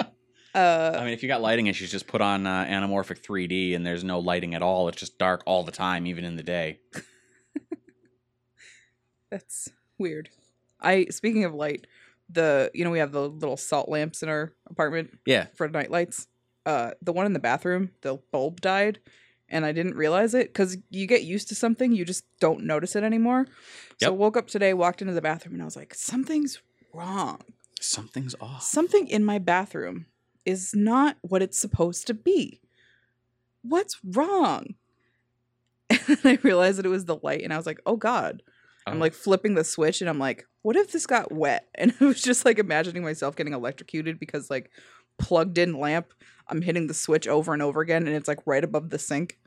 Uh, I mean, if you got lighting issues, just put on uh, anamorphic 3D, and there's no lighting at all. It's just dark all the time, even in the day. That's weird. I speaking of light, the you know we have the little salt lamps in our apartment Yeah. for night lights. Uh, the one in the bathroom, the bulb died, and I didn't realize it because you get used to something, you just don't notice it anymore. So I woke up today, walked into the bathroom, and I was like, something's wrong. Something's off. Something in my bathroom is not what it's supposed to be. What's wrong? And I realized that it was the light, and I was like, oh god. I'm Oh. like flipping the switch and I'm like, what if this got wet? And I was just like imagining myself getting electrocuted because like plugged in lamp, I'm hitting the switch over and over again and it's like right above the sink.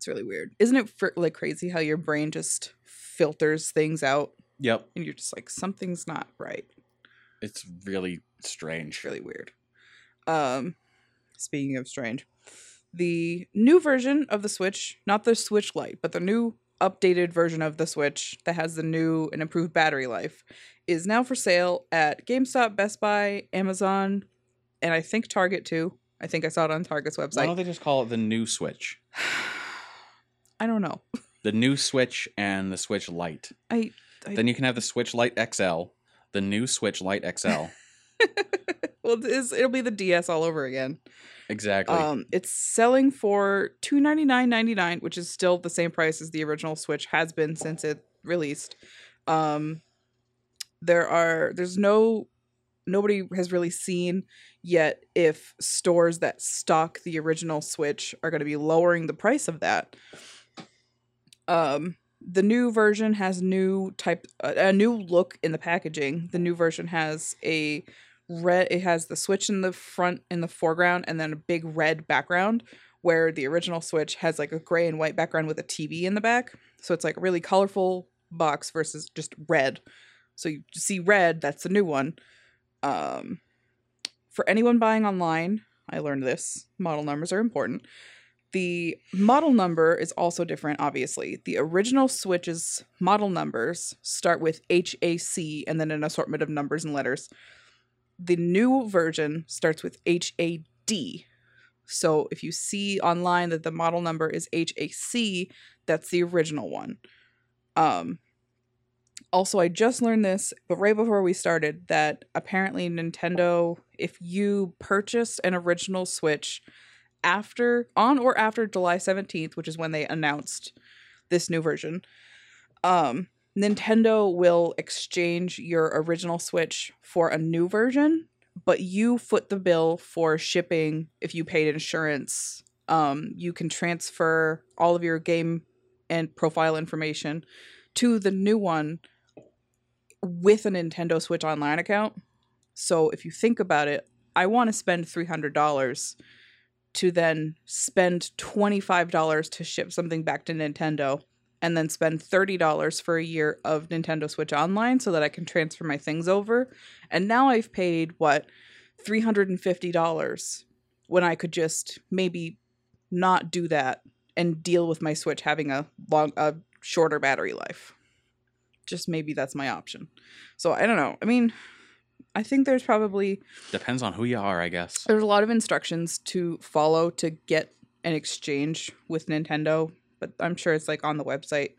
It's really weird. Isn't it like crazy how your brain just filters things out Yep. and you're just like something's not right. It's really strange. It's really weird. Um speaking of strange, the new version of the Switch, not the Switch Lite, but the new updated version of the Switch that has the new and improved battery life is now for sale at GameStop, Best Buy, Amazon, and I think Target too. I think I saw it on Target's website. Why don't they just call it the new Switch? I don't know. The new Switch and the Switch Lite. I, I Then you can have the Switch Lite XL, the new Switch Lite XL. well, it'll be the DS all over again. exactly. Um, it's selling for two ninety nine ninety nine, which is still the same price as the original Switch has been since it released. Um, there are there's no nobody has really seen yet if stores that stock the original Switch are going to be lowering the price of that. Um, the new version has new type a, new look in the packaging. The new version has a red it has the switch in the front in the foreground and then a big red background where the original switch has like a gray and white background with a TV in the back. So it's like a really colorful box versus just red. So you see red, that's the new one. Um for anyone buying online, I learned this. Model numbers are important. The model number is also different, obviously. The original Switch's model numbers start with HAC and then an assortment of numbers and letters the new version starts with HAD. So if you see online that the model number is HAC, that's the original one. Um also I just learned this, but right before we started that apparently Nintendo if you purchased an original Switch after on or after July 17th, which is when they announced this new version, um Nintendo will exchange your original Switch for a new version, but you foot the bill for shipping if you paid insurance. Um, you can transfer all of your game and profile information to the new one with a Nintendo Switch Online account. So if you think about it, I want to spend $300 to then spend $25 to ship something back to Nintendo and then spend $30 for a year of Nintendo Switch Online so that I can transfer my things over. And now I've paid what $350 when I could just maybe not do that and deal with my Switch having a long a shorter battery life. Just maybe that's my option. So I don't know. I mean, I think there's probably Depends on who you are, I guess. there's a lot of instructions to follow to get an exchange with Nintendo, but I'm sure it's like on the website.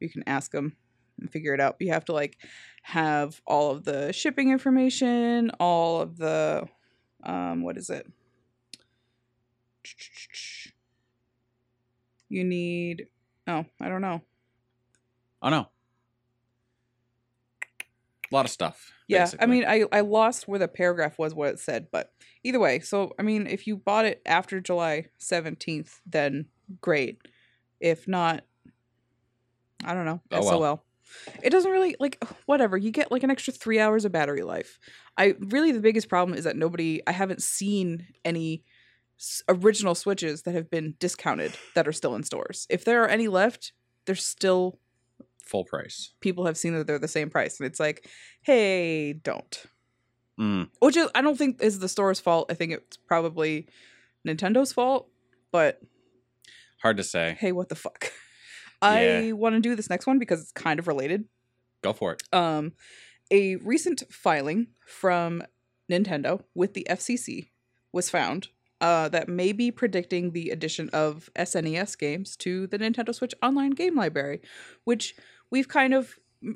You can ask them and figure it out. You have to like have all of the shipping information, all of the um what is it? You need oh, I don't know. Oh no. A lot of stuff. Yeah, I mean, I I lost where the paragraph was what it said, but either way, so I mean, if you bought it after July seventeenth, then great. If not, I don't know. Oh, SOL. well. It doesn't really like whatever. You get like an extra three hours of battery life. I really the biggest problem is that nobody. I haven't seen any original Switches that have been discounted that are still in stores. If there are any left, they're still Full price. people have seen that they're the same price, and it's like, hey, don't. Mm. Which is, I don't think is the store's fault. I think it's probably Nintendo's fault. But Hard to say. hey, what the fuck? I want to do this next one because it's kind of related. Go for it. Um, a recent filing from Nintendo with the FCC was found uh, that may be predicting the addition of SNES games to the Nintendo Switch Online Game Library, which we've kind of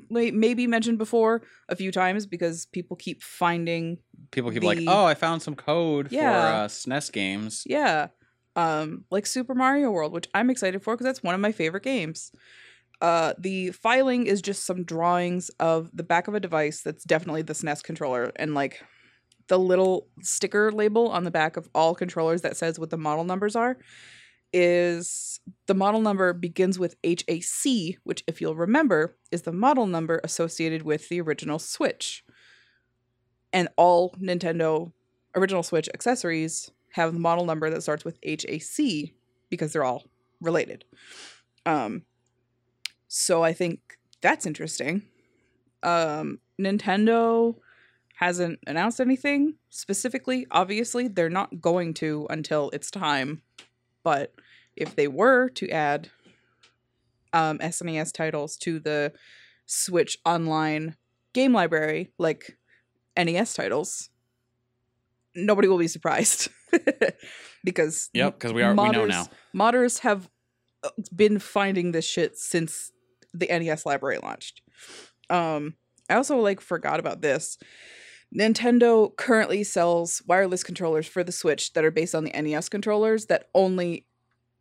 maybe mentioned before a few times because people keep finding People keep like, oh, I found some code Yeah. for uh, SNES games. Yeah. Um, like Super Mario World, which I'm excited for because that's one of my favorite games. Uh, the filing is just some drawings of the back of a device that's definitely the SNES controller and like the little sticker label on the back of all controllers that says what the model numbers are is the model number begins with HAC, which if you'll remember is the model number associated with the original Switch. And all Nintendo original Switch accessories have the model number that starts with HAC because they're all related. Um, so I think that's interesting. Um, Nintendo hasn't announced anything specifically. Obviously, they're not going to until it's time. But if they were to add um, SNES titles to the Switch Online game library, like NES titles, nobody will be surprised because Yep, because we are we know now. modders have uh, been finding this shit since the NES library launched. Um, I also like forgot about this. Nintendo currently sells wireless controllers for the Switch that are based on the NES controllers that only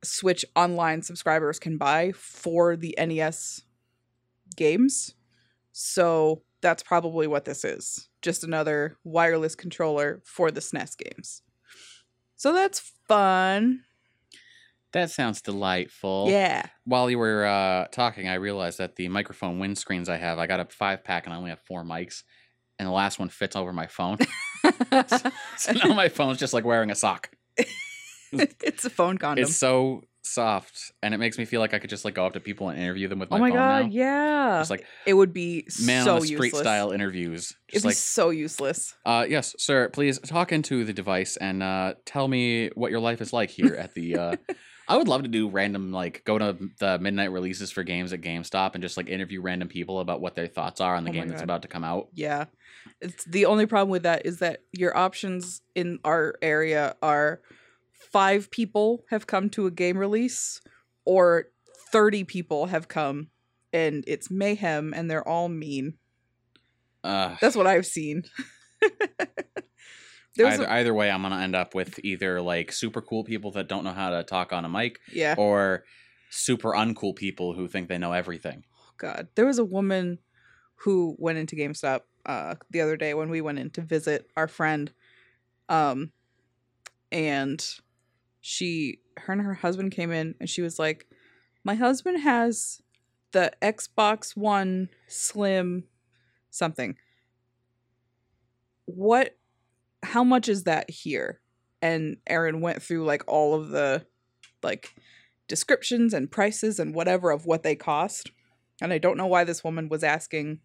Switch online subscribers can buy for the NES games. So that's probably what this is. Just another wireless controller for the SNES games. So that's fun. That sounds delightful. Yeah. While you were uh, talking, I realized that the microphone windscreens I have, I got a five pack and I only have four mics, and the last one fits over my phone. so now my phone's just like wearing a sock. it's a phone condom. It's so soft, and it makes me feel like I could just like go up to people and interview them with my oh my phone god, now. yeah. Just like it would be man so on the street useless. style interviews. It'd Just be like, so useless. uh, yes, sir. Please talk into the device and uh, tell me what your life is like here at the. Uh, I would love to do random like go to the midnight releases for games at GameStop and just like interview random people about what their thoughts are on the Oh game that's about to come out. Yeah. It's the only problem with that is that your options in our area are five people have come to a game release or 30 people have come and it's mayhem and they're all mean. Uh, That's what I've seen. There's either a, either way, I'm gonna end up with either like super cool people that don't know how to talk on a mic, yeah. or super uncool people who think they know everything. God, there was a woman who went into GameStop uh, the other day when we went in to visit our friend, um, and she, her and her husband came in, and she was like, "My husband has the Xbox One Slim, something. What? How much is that here?" And Aaron went through like all of the, like, descriptions and prices and whatever of what they cost. And I don't know why this woman was asking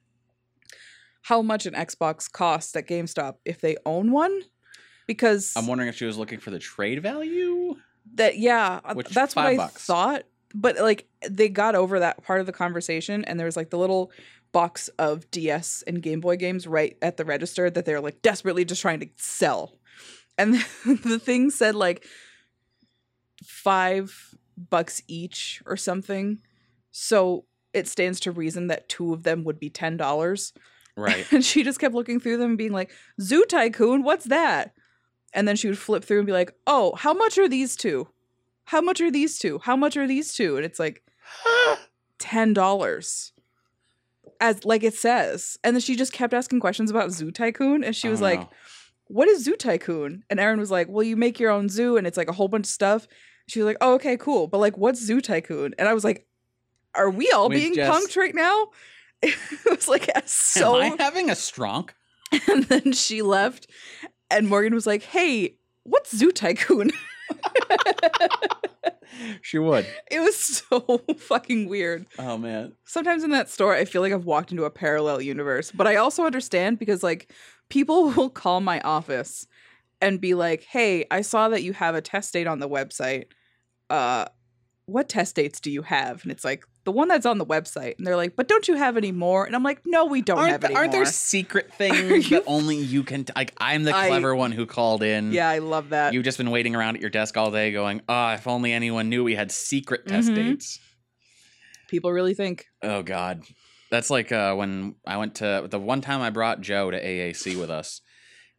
how much an Xbox costs at GameStop if they own one. Because I'm wondering if she was looking for the trade value. that, yeah, uh, Which, that's what I bucks. thought. But like they got over that part of the conversation, and there was like the little box of DS and Game Boy games right at the register that they're like desperately just trying to sell. And the thing said like five bucks each or something. So it stands to reason that two of them would be ten dollars. Right. And she just kept looking through them and being like, Zoo Tycoon, what's that? And then she would flip through and be like, Oh, how much are these two? How much are these two? How much are these two? And it's like ten dollars. As like it says. And then she just kept asking questions about Zoo Tycoon. And she oh, was Oh, like, no. What is Zoo Tycoon? And Aaron was like, Well, you make your own zoo and it's like a whole bunch of stuff. She was like, Oh, okay, cool. But like, what's Zoo Tycoon? And I was like, Are we all We being just- punked right now? It was like so Am I having a strong? and then she left and morgan was like hey what's zoo tycoon she would. it was so fucking weird. Oh man. Sometimes in that store, I feel like I've walked into a parallel universe, but I also understand because like people will call my office and be like, "Hey, I saw that you have a test date on the website. Uh, what test dates do you have?" And it's like the one that's on the website, and they're like, "But don't you have any more?" And I'm like, "No, we don't Aren't, have any aren't more." there secret things that only you can? T- like I'm the I- clever one who called in. yeah, I love that. You've just been waiting around at your desk all day, going, "Ah, if only anyone knew we had secret test Mhm. dates." people really think. Oh God, that's like uh, when I went to the one time I brought Joe to AAC with us,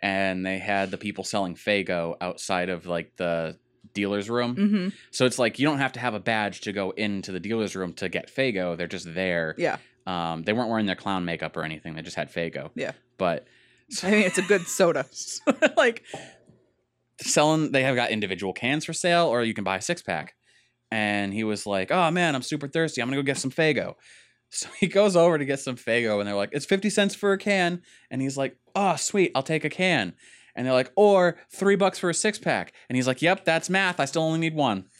and they had the people selling Faygo outside of like the dealer's room. hmm So it's like you don't have to have a badge to go into the dealer's room to get Faygo. They're just there. Yeah, Um, they weren't wearing their clown makeup or anything. They just had Faygo. Yeah. But I mean it's a good soda. like selling, they have got individual cans for sale, or you can buy a six pack. And he was like, "Oh man, I'm super thirsty. I'm gonna go get some Faygo." So he goes over to get some Faygo, and they're like, "It's fifty cents for a can." And he's like, "Oh sweet, I'll take a can." And they're like, "Or three bucks for a six pack." And he's like, "Yep, that's math. I still only need one."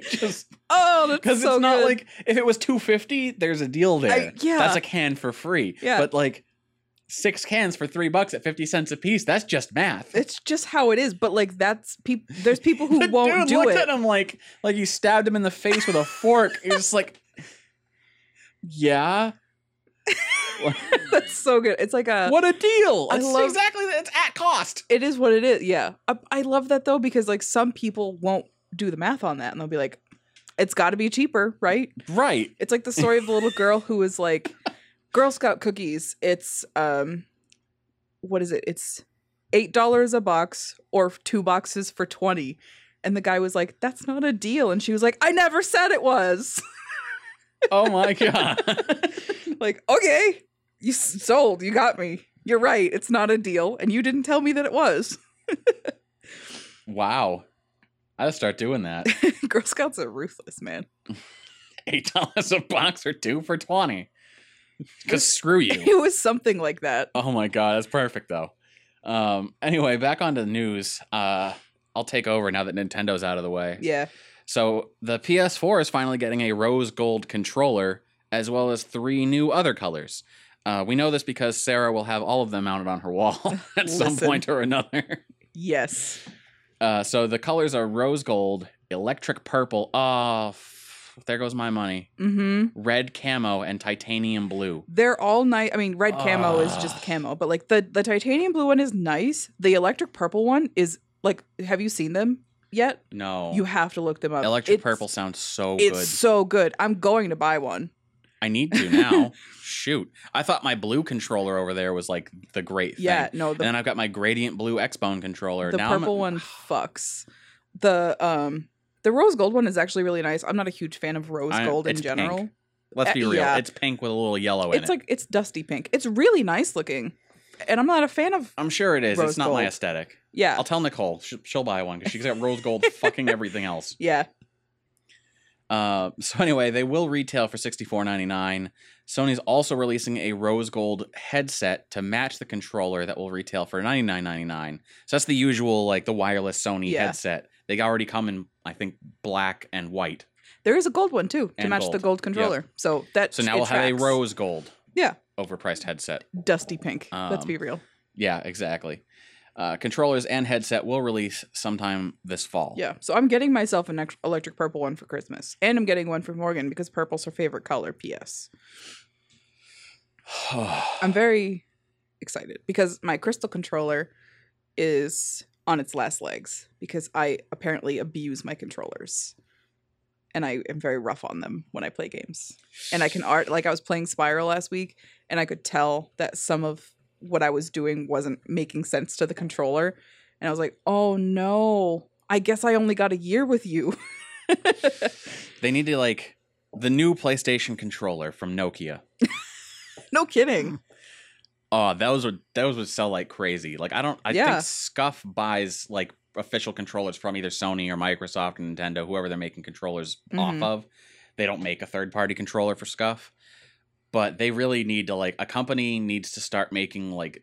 just oh, that's because so it's not good. like if it was 250 there's a deal there yeah. that's a can for free Yeah. but like six cans for three bucks at 50 cents a piece that's just math it's just how it is. But like that's people. There's people who The won't dude do looked it. at him like like you stabbed him in the face with a fork he's just like yeah that's so good. It's like a. what a deal I it's love- exactly it's at cost It is what it is. Yeah, I, I love that though because like some people won't do the math on that and they'll be like, "It's got to be cheaper, right?" right It's like the story of the little girl who was like, "Girl Scout cookies. It's um, what is it? It's eight dollars a box or two boxes for twenty. And the guy was like, "That's not a deal," and she was like, "I never said it was." oh my god like, okay, you sold. You got me. You're right. It's not a deal, and you didn't tell me that it was. wow i gotta start doing that Girl Scouts are ruthless, man. eight dollars a box or two for 20 because screw you It was something like that. Oh my god, that's perfect though. Um, anyway, back onto the news. Uh, I'll take over now that Nintendo's out of the way. Yeah. So the PS4 is finally getting a rose gold controller, as well as three new other colors. Uh, we know this because Sarah will have all of them mounted on her wall at some point or another. Yes. Uh, so the colors are rose gold, electric purple. Oh, f- there goes my money. Mm-hmm. Red camo and titanium blue. They're all nice. I mean, red camo is just Ah. camo, but like the the titanium blue one is nice. The electric purple one is like, have you seen them yet? No, You have to look them up. electric It's- purple sounds so It's good. so good. I'm going to buy one. I need to now. Shoot. I thought my blue controller over there was like the great thing. Yeah. No, and the then I've got my gradient blue X-Bone controller. the now I'm- purple one fucks. The um the rose gold one is actually really nice. I'm not a huge fan of rose I- gold in it's pink. general. Let's uh, be real. yeah. It's pink with a little yellow in It's it. It's like it's dusty pink. It's really nice looking, and I'm not a fan of. I'm sure it is. it's not my aesthetic. Yeah, I'll tell Nicole. She'll, she'll buy one because she's got rose gold fucking everything else. yeah. Uh, so anyway, they will retail for $64.99. Sony's also releasing a rose gold headset to match the controller that will retail for $99.99. So that's the usual, like the wireless Sony Yeah. headset. They already come in, I think, black and white. There is a gold one too to And match the gold. gold controller. So that So now we'll have a rose gold, Yeah. overpriced headset. dusty pink. Let's Um, be real. Yeah, exactly. Uh, controllers and headset will release sometime this fall. Yeah. So I'm getting myself an electric purple one for Christmas, and I'm getting one for Morgan because purple's her favorite color. P.S. I'm very excited because my crystal controller is on its last legs because I apparently abuse my controllers. And I am very rough on them when I play games. And I can art like I was playing Spiral last week and I could tell that some of what I was doing wasn't making sense to the controller. And I was like, "Oh no. I guess I only got a year with you." they need to like the new PlayStation controller from Nokia. no kidding. Oh, those would those would sell like crazy. Like I don't I Yeah. think Scuff buys like official controllers from either Sony or Microsoft and Nintendo, whoever they're making controllers off Mhm. of. They don't make a third party controller for Scuff. But they really need to like a company needs to start making like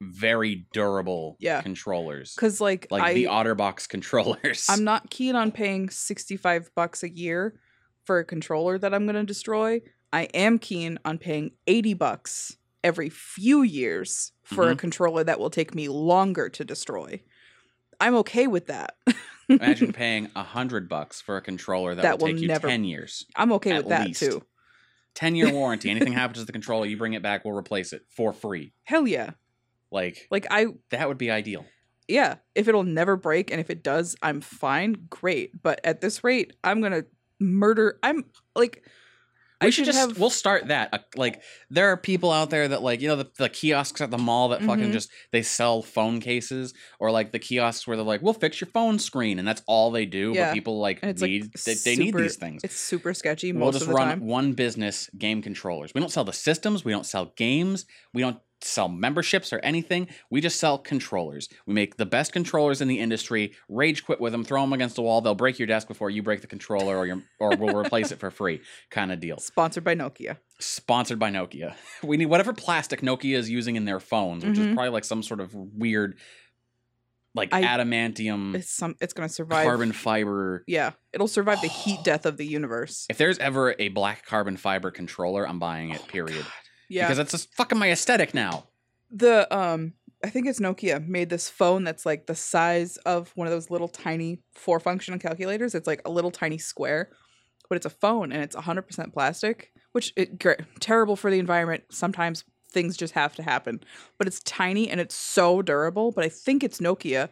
very durable Yeah. controllers. Cuz like, Like I the OtterBox controllers. I'm not keen on paying 65 bucks a year for a controller that I'm going to destroy. I am keen on paying 80 bucks every few years for a Mhm. controller that will take me longer to destroy. I'm okay with that. Imagine paying a hundred bucks for a controller that, That will will take you never- ten years. I'm okay with that least. too. Ten year warranty. Anything happens to the controller, you bring it back, we'll replace it for free. Hell yeah. Like Like I that would be ideal. yeah, if it'll never break and if it does, I'm fine. Great. But at this rate, I'm going to murder I'm like We I should should just have we'll start that. Uh, like there are people out there that like you know the, the kiosks at the mall that fucking Mhm. just they sell phone cases or like the kiosks where they're like we'll fix your phone screen and that's all they do. Yeah. But people like need like, they, they need these things. it's super sketchy We'll just of the run time. one business game controllers. We don't sell the systems. We don't sell games. We don't sell memberships or anything. We just sell controllers. We make the best controllers in the industry. Rage quit with them. Throw them against the wall. They'll break your desk before you break the controller, or your or we'll replace it for free. Kind of deal. Sponsored by Nokia. Sponsored by Nokia. We need whatever plastic Nokia is using in their phones, which is Mhm. probably like some sort of weird, like I- adamantium, It's some it's going to survive carbon fiber. Yeah, it'll survive the heat death of the universe. If there's ever a black carbon fiber controller, I'm buying it. Period. Yeah. Because that's just fucking my aesthetic now. the um I think it's Nokia made this phone that's like the size of one of those little tiny four function calculators. It's like a little tiny square, but it's a phone and it's 100% plastic, which it terrible for the environment. Sometimes things just have to happen. But it's tiny and it's so durable, but I think it's Nokia.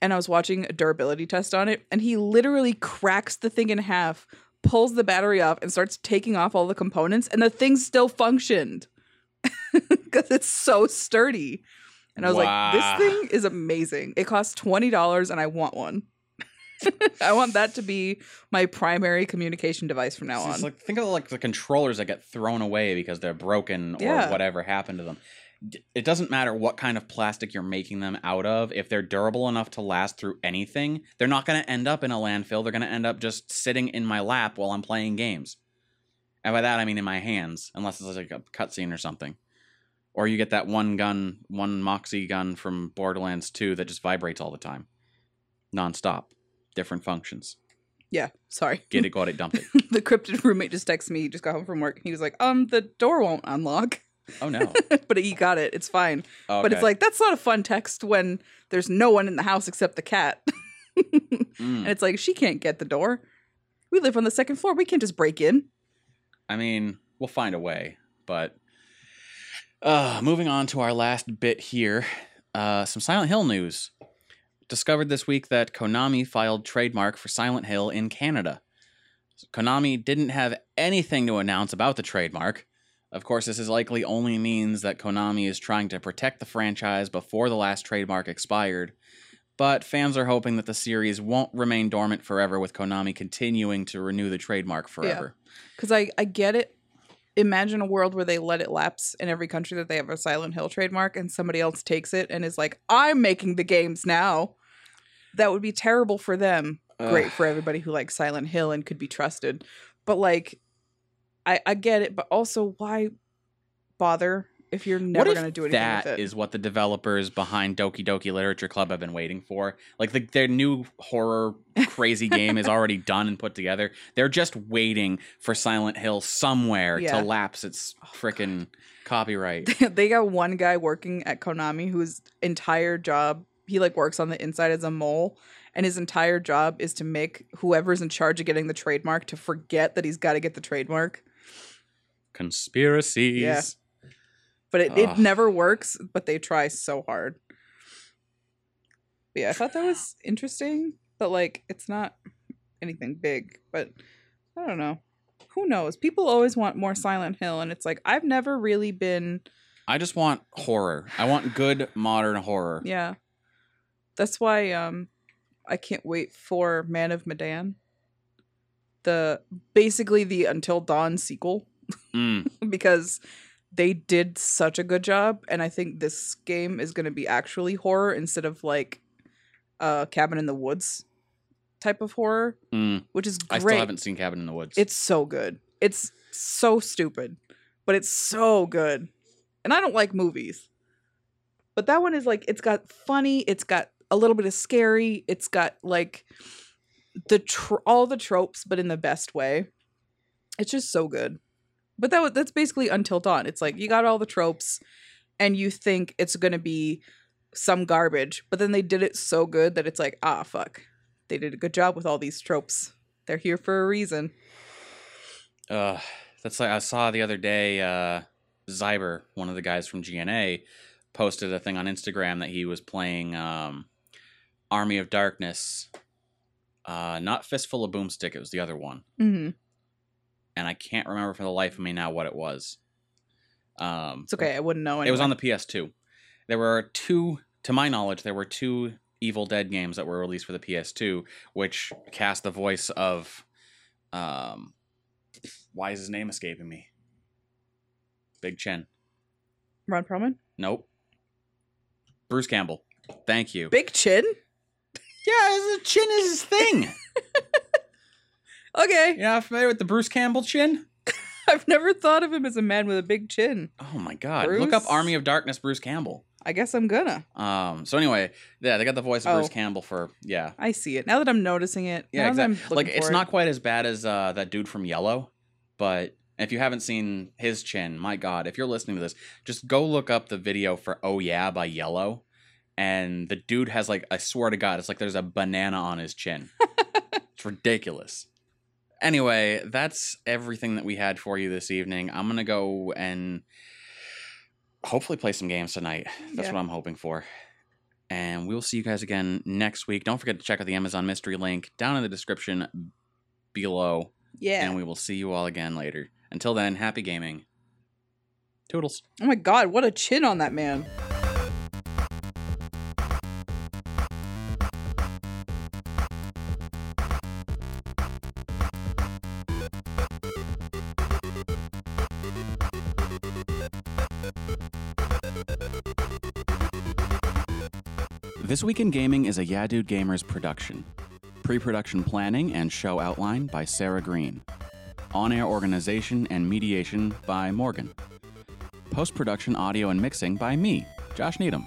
And I was watching a durability test on it and he literally cracks the thing in half, pulls the battery off and starts taking off all the components and the thing still functioned because it's so sturdy. And I was Wow. like, this thing is amazing. It costs twenty dollars, and I want one. I want that to be my primary communication device from now on. like think of like the controllers that get thrown away because they're broken or Yeah. whatever happened to them. It doesn't matter what kind of plastic you're making them out of. If they're durable enough to last through anything, they're not going to end up in a landfill. They're going to end up just sitting in my lap while I'm playing games. And by that I mean in my hands, unless it's like a cutscene or something. Or you get that one gun, one Moxxi gun from Borderlands 2 that just vibrates all the time, nonstop, different functions. yeah, sorry. Get it, got it, dump it. the cryptid roommate just texted me. He just got home from work. He was like, "Um, the door won't unlock," Oh no. but he got it. It's fine. But it's like that's not a fun text when there's no one in the house except the cat, Mm. and it's like she can't get the door. We live on the second floor. We can't just break in. I mean, we'll find a way. But uh, moving on to our last bit here, uh, some Silent Hill news. Discovered this week that Konami filed trademark for Silent Hill in Canada. Konami didn't have anything to announce about the trademark. Of course, this is likely only means that Konami is trying to protect the franchise before the last trademark expired. But fans are hoping that the series won't remain dormant forever, with Konami continuing to renew the trademark forever. Because I, I get it. Imagine a world where they let it lapse in every country that they have a Silent Hill trademark and somebody else takes it and is like, I'm making the games now. That would be terrible for them. Great for everybody who likes Silent Hill and could be trusted. But like I, I get it, but also why bother if you're never what gonna do anything that with it? is what the developers behind Doki Doki Literature Club have been waiting for? Like the, their new horror crazy game is already done and put together. They're just waiting for Silent Hill somewhere Yeah. to lapse its Oh, freaking copyright. they got one guy working at Konami whose entire job he like works on the inside as a mole and his entire job is to make whoever's in charge of getting the trademark to forget that he's got to get the trademark. Conspiracies. Yeah. But it, it never works, but they try so hard. But yeah, I thought that was interesting, but like it's not anything big, but I don't know. Who knows? People always want more Silent Hill and it's like I've never really been I just want horror. I want good modern horror. Yeah. That's why um I can't wait for Man of Medan. The basically the Until Dawn sequel Mm. because they did such a good job and I think this game is going to be actually horror instead of like uh Cabin in the Woods type of horror, Mm. which is great. I still haven't seen Cabin in the Woods. It's so good. It's so stupid, but it's so good. And I don't like movies. But that one is like it's got funny, it's got a little bit of scary, it's got like the tr- all the tropes, but in the best way. It's just so good. But that was that's basically Until Dawn. It's like you got all the tropes, and you think it's gonna be some garbage, but then they did it so good that it's like ah fuck, they did a good job with all these tropes. They're here for a reason. Uh, that's like I saw the other day. Uh, Zyber, one of the guys from GNA, posted a thing on Instagram that he was playing um, Army of Darkness. Uh, not Fistful of Boomstick. It was the other one, Mm-hmm. And I can't remember for the life of me now what it was. Um, It's okay. I wouldn't know. Anyway. It was on the PS2. There were two, to my knowledge, there were two Evil Dead games that were released for the PS2, which cast the voice of, um, why is his name escaping me? Big Chin. Ron Perlman. Nope. Bruce Campbell. Thank you. Big chin. yeah, his chin is his thing. Okay. You're not familiar with the Bruce Campbell chin? I've never thought of him as a man with a big chin. Oh my god. Look up Army of Darkness Bruce Campbell. I guess I'm gonna. Um so anyway, yeah, they got the voice of Bruce Oh. Campbell for yeah. I see it now that I'm noticing it. Yeah, now that I'm exactly. Like it's for not quite as bad as uh, that dude from Yello, but if you haven't seen his chin, my God, if you're listening to this, just go look up the video for "Oh Yeah" by Yello, and the dude has like I swear to God, it's like there's a banana on his chin. it's ridiculous. Anyway, that's everything that we had for you this evening. I'm gonna go and hopefully play some games tonight. That's Yeah. what I'm hoping for. And we'll see you guys again next week. Don't forget to check out the Amazon mystery link down in the description below. Yeah. And we will see you all again later. Until then, happy gaming. Toodles. oh my god, what a chin on that man. This Week in Gaming is a Yeah Dude Gamers production. Pre production planning and show outline by Sarah Green. On air organization and mediation by Morgan. Post production audio and mixing by me, Josh Needham.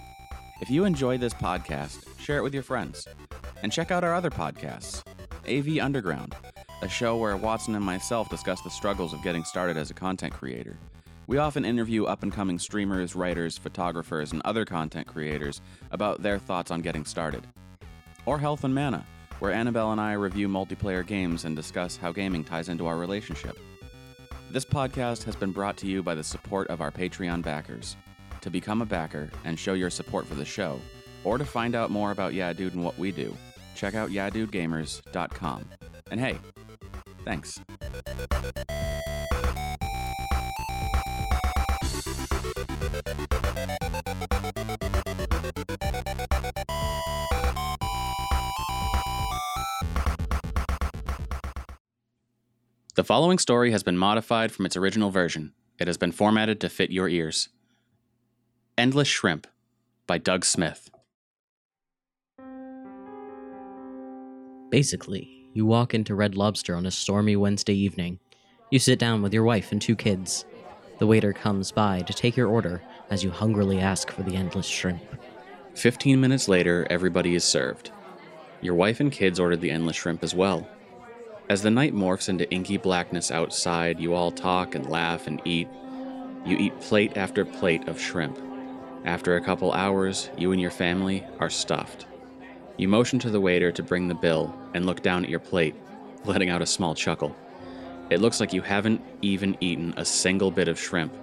If you enjoy this podcast, share it with your friends. And check out our other podcasts AV Underground, a show where Watson and myself discuss the struggles of getting started as a content creator. We often interview up and coming streamers, writers, photographers, and other content creators about their thoughts on getting started. Or Health and Mana, where Annabelle and I review multiplayer games and discuss how gaming ties into our relationship. This podcast has been brought to you by the support of our Patreon backers. To become a backer and show your support for the show, or to find out more about Yeah Dude and what we do, check out YaDudeGamers.com. And hey, thanks. The following story has been modified from its original version. It has been formatted to fit your ears. Endless Shrimp by Doug Smith. Basically, you walk into Red Lobster on a stormy Wednesday evening. You sit down with your wife and two kids. The waiter comes by to take your order as you hungrily ask for the endless shrimp. Fifteen minutes later, everybody is served. Your wife and kids ordered the endless shrimp as well. As the night morphs into inky blackness outside, you all talk and laugh and eat. You eat plate after plate of shrimp. After a couple hours, you and your family are stuffed. You motion to the waiter to bring the bill and look down at your plate, letting out a small chuckle. It looks like you haven't even eaten a single bit of shrimp.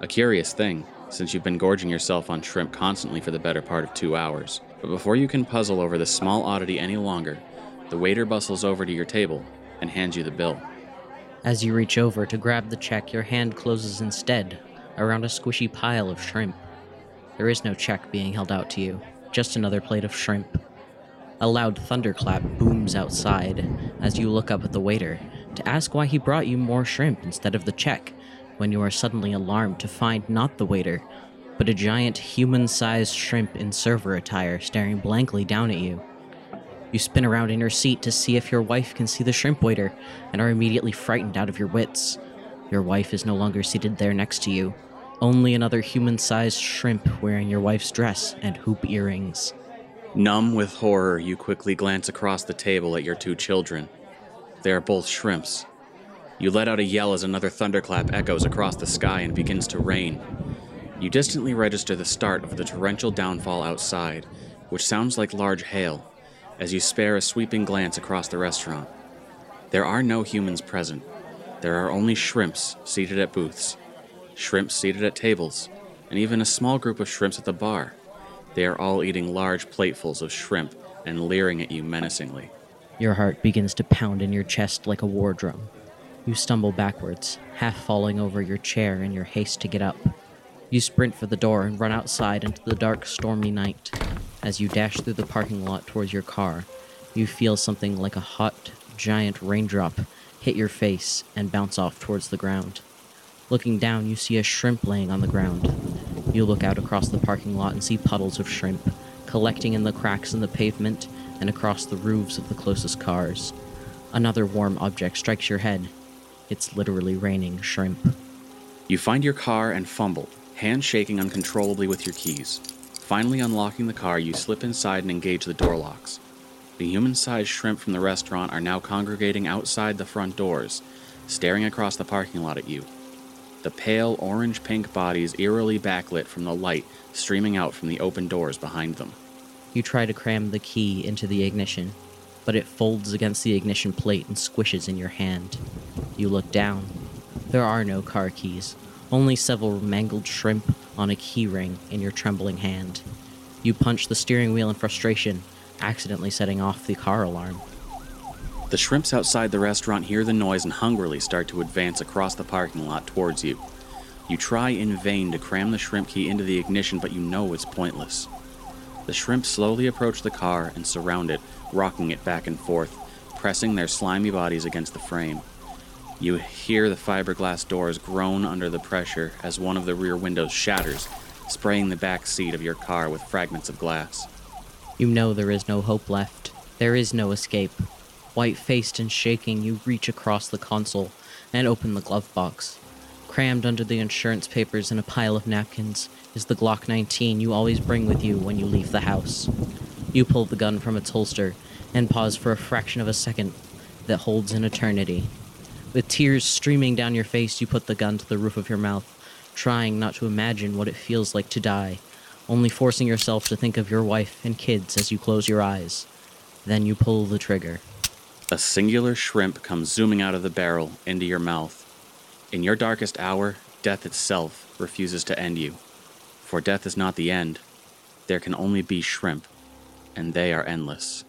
A curious thing, since you've been gorging yourself on shrimp constantly for the better part of two hours. But before you can puzzle over this small oddity any longer, the waiter bustles over to your table and hands you the bill. As you reach over to grab the check, your hand closes instead around a squishy pile of shrimp. There is no check being held out to you, just another plate of shrimp. A loud thunderclap booms outside as you look up at the waiter to ask why he brought you more shrimp instead of the check, when you are suddenly alarmed to find not the waiter, but a giant human sized shrimp in server attire staring blankly down at you. You spin around in your seat to see if your wife can see the shrimp waiter and are immediately frightened out of your wits. Your wife is no longer seated there next to you. Only another human sized shrimp wearing your wife's dress and hoop earrings. Numb with horror, you quickly glance across the table at your two children. They are both shrimps. You let out a yell as another thunderclap echoes across the sky and begins to rain. You distantly register the start of the torrential downfall outside, which sounds like large hail, as you spare a sweeping glance across the restaurant. There are no humans present. There are only shrimps seated at booths, shrimps seated at tables, and even a small group of shrimps at the bar. They are all eating large platefuls of shrimp and leering at you menacingly. Your heart begins to pound in your chest like a war drum. You stumble backwards, half falling over your chair in your haste to get up. You sprint for the door and run outside into the dark, stormy night. As you dash through the parking lot towards your car, you feel something like a hot, giant raindrop hit your face and bounce off towards the ground. Looking down, you see a shrimp laying on the ground. You look out across the parking lot and see puddles of shrimp collecting in the cracks in the pavement and across the roofs of the closest cars. Another warm object strikes your head. It's literally raining shrimp. You find your car and fumble, hands shaking uncontrollably with your keys. Finally unlocking the car, you slip inside and engage the door locks. The human sized shrimp from the restaurant are now congregating outside the front doors, staring across the parking lot at you. The pale orange pink bodies eerily backlit from the light streaming out from the open doors behind them. You try to cram the key into the ignition, but it folds against the ignition plate and squishes in your hand. You look down. There are no car keys, only several mangled shrimp on a key ring in your trembling hand. You punch the steering wheel in frustration, accidentally setting off the car alarm. The shrimps outside the restaurant hear the noise and hungrily start to advance across the parking lot towards you. You try in vain to cram the shrimp key into the ignition, but you know it's pointless. The shrimp slowly approach the car and surround it, rocking it back and forth, pressing their slimy bodies against the frame. You hear the fiberglass doors groan under the pressure as one of the rear windows shatters, spraying the back seat of your car with fragments of glass. You know there is no hope left. There is no escape. White faced and shaking, you reach across the console and open the glove box. Crammed under the insurance papers in a pile of napkins is the Glock 19 you always bring with you when you leave the house. You pull the gun from its holster and pause for a fraction of a second that holds an eternity. With tears streaming down your face, you put the gun to the roof of your mouth, trying not to imagine what it feels like to die, only forcing yourself to think of your wife and kids as you close your eyes. Then you pull the trigger. A singular shrimp comes zooming out of the barrel into your mouth. In your darkest hour, death itself refuses to end you. For death is not the end. There can only be shrimp, and they are endless.